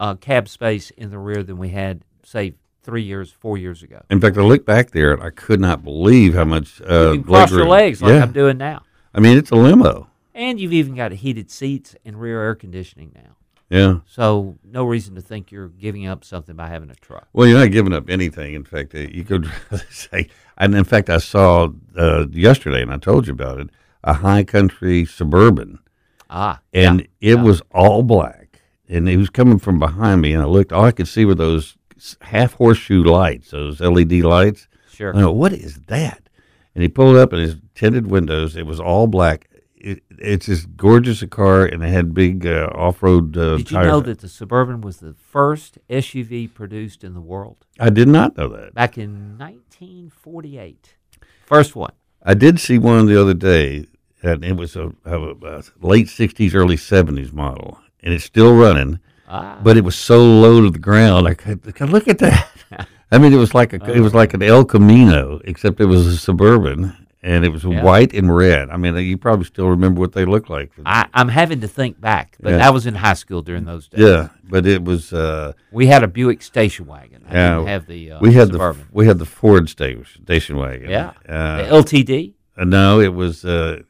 uh, cab space in the rear than we had, say, three years, four years ago. In fact, I looked back there and I could not believe how much uh, you can cross leg your legs like yeah. I'm doing now. I mean, it's a limo. And you've even got heated seats and rear air conditioning now. Yeah. So no reason to think you're giving up something by having a truck. Well, you're not giving up anything. In fact, uh, you could say, and in fact, I saw uh, yesterday, and I told you about it, a high country suburban, Ah, and yeah, it was all black, and it was coming from behind me, and I looked, all I could see were those s- half horseshoe lights, those LED lights. sure. I go, what is that? And he pulled up, in his tinted windows, it was all black. It, it's as gorgeous a car, and it had big uh, off-road uh, Did you know that the Suburban was the first SUV produced in the world I did not know that. back in 1948? First one. I did see one the other day, and it was a, a, a late '60s, early '70s model, and it's still running. Ah, But it was so low to the ground. I could, I could look at that. I mean, it was like a, it was like an El Camino, except it was a suburban, and it was Yeah. white and red. I mean, you probably still remember what they looked like. I, I'm having to think back, but Yeah. I was in high school during those days. yeah, but it was. Uh, We had a Buick station wagon. I Yeah, have the uh, we had Suburban. the we had the Ford station station wagon. yeah, Uh, the LTD. Uh, no, it was. Uh,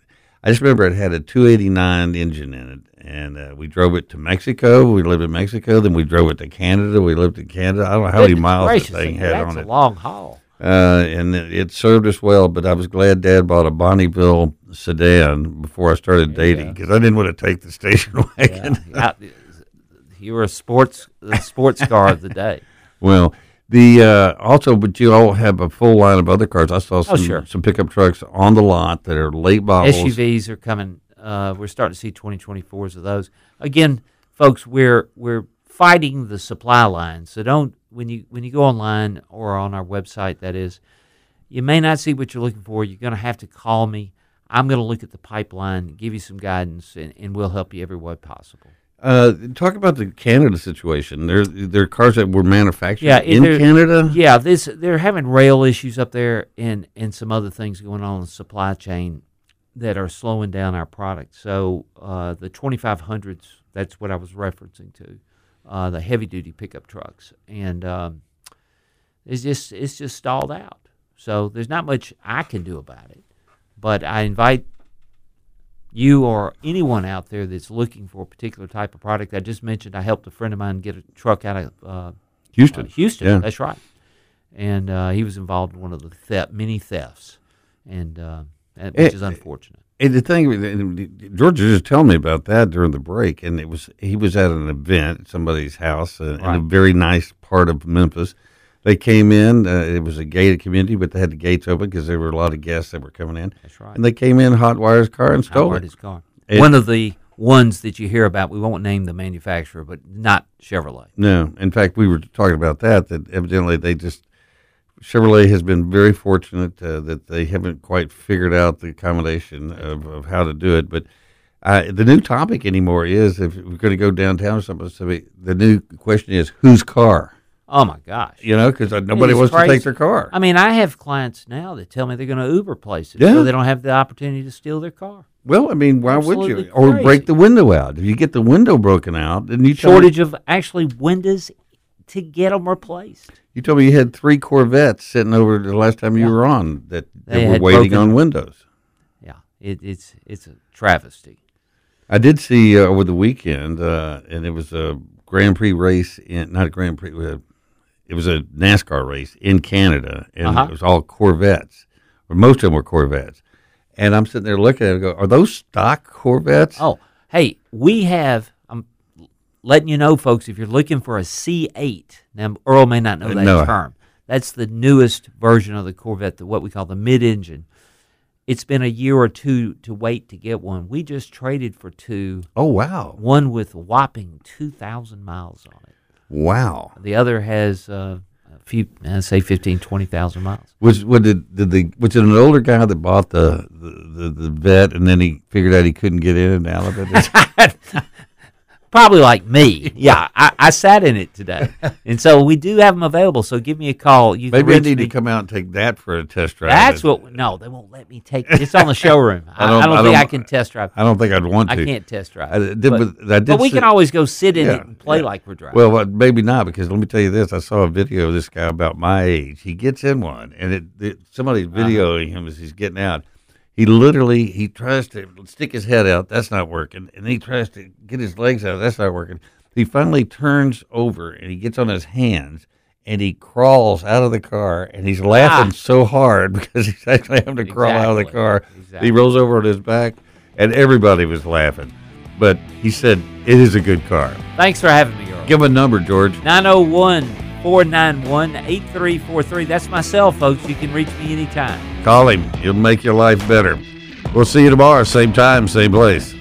I just remember it had a 289 engine in it, and uh, we drove it to Mexico. We lived in Mexico. Then we drove it to Canada. We lived in Canada. I don't know how many miles gracious, that thing had that's on a it, long haul. uh, and it, it served us well. But I was glad Dad bought a Bonneville sedan before I started dating because I didn't want to take the station wagon. Yeah. you were a sports the sports car of the day. Well, the uh, also, but you all have a full line of other cars. I saw some Oh, sure. some pickup trucks on the lot that are late models. SUVs are coming. Uh, we're starting to see 2024s of those. Again, folks, we're we're fighting the supply line. So don't when you when you go online or on our website, that is, you may not see what you're looking for. You're going to have to call me. I'm going to look at the pipeline, give you some guidance, and, and we'll help you every way possible. Uh, talk about the Canada situation. There, there are cars that were manufactured Yeah, in Canada. Yeah, this they're having rail issues up there and and some other things going on in the supply chain that are slowing down our product. So uh, the 2500s, that's what I was referencing to, uh, the heavy duty pickup trucks, and um, it's just it's just stalled out. So there's not much I can do about it, but I invite you or anyone out there that's looking for a particular type of product. I just mentioned I helped a friend of mine get a truck out of uh, Houston. uh, Houston. Yeah. That's right. And uh, he was involved in one of the theft, many thefts, and and- which Eh, is unfortunate. And the thing, George was just telling me about that during the break, and it was he was at an event at somebody's house uh, in a very nice part of Memphis. They came in. Uh, it was a gated community, but they had the gates open because there were a lot of guests that were coming in. That's right. And they came in, hot wires car, and stole it. his car. It- one of the ones that you hear about. We won't name the manufacturer, but not Chevrolet. No, in fact, we were talking about that. That evidently they just Chevrolet has been very fortunate uh, that they haven't quite figured out the combination of, of how to do it. But uh, the new topic anymore is if we're going to go downtown or something. So we- the new question is whose car? Oh my gosh! You know, because nobody It's wants to take their car. I mean, I have clients now that tell me they're going to Uber places, Yeah. so they don't have the opportunity to steal their car. well, I mean, why would Absolutely you? Or crazy. break the window out. If you get the window broken out, then you Shortage of actually windows to get them replaced. you told me you had three Corvettes sitting over the last time you were on that, that They were waiting broken- on windows. Yeah, it, it's it's a travesty. I did see uh, over the weekend, uh, and it was a Grand Prix race in not a Grand Prix. Uh, it was a NASCAR race in Canada, and Uh-huh. it was all Corvettes, or most of them were Corvettes. And I'm sitting there looking at it, and go, "Are those stock Corvettes?" Oh, hey, we have. Letting you know, folks, if you're looking for a C8, now Earle may not know Uh, that no. term. That's the newest version of the Corvette, the, what we call the mid-engine. It's been a year or two to wait to get one. We just traded for two. Oh wow, one with a whopping 2,000 miles on it. wow. The other has uh, a few, uh, say 15, 20,000 miles. Was what did, did the was it an older guy that bought the the, the the vet, and then he figured out he couldn't get in and out of it? Probably like me. Yeah, I, I sat in it today. And so we do have them available. So give me a call. You Maybe I need me. to come out and take that for a test drive. That's what. No, they won't let me take. It's on the showroom. I, I I don't- don't, I think don't- I can test drive. I don't think I'd want to. I can't test drive. I did, but, but, I did but we see- can always go sit in Yeah, it and play yeah. like we're driving. Well, but maybe not because let me tell you this: I saw a video of this guy about my age. He gets in one, and it, it somebody's Uh-huh. videoing him as he's getting out. He literally he tries to stick his head out. That's not working, and he tries to get his legs out. That's not working. He finally turns over and he gets on his hands and he crawls out of the car and he's laughing Ah. so hard because he's actually having to crawl out of the car. Exactly. He rolls over on his back and everybody was laughing. But he said it is a good car. Thanks for having me, Earle. Give him a number, George. 901 491 8343. That's my cell, folks. You can reach me anytime. Call him. He'll make your life better. We'll see you tomorrow, same time, same place.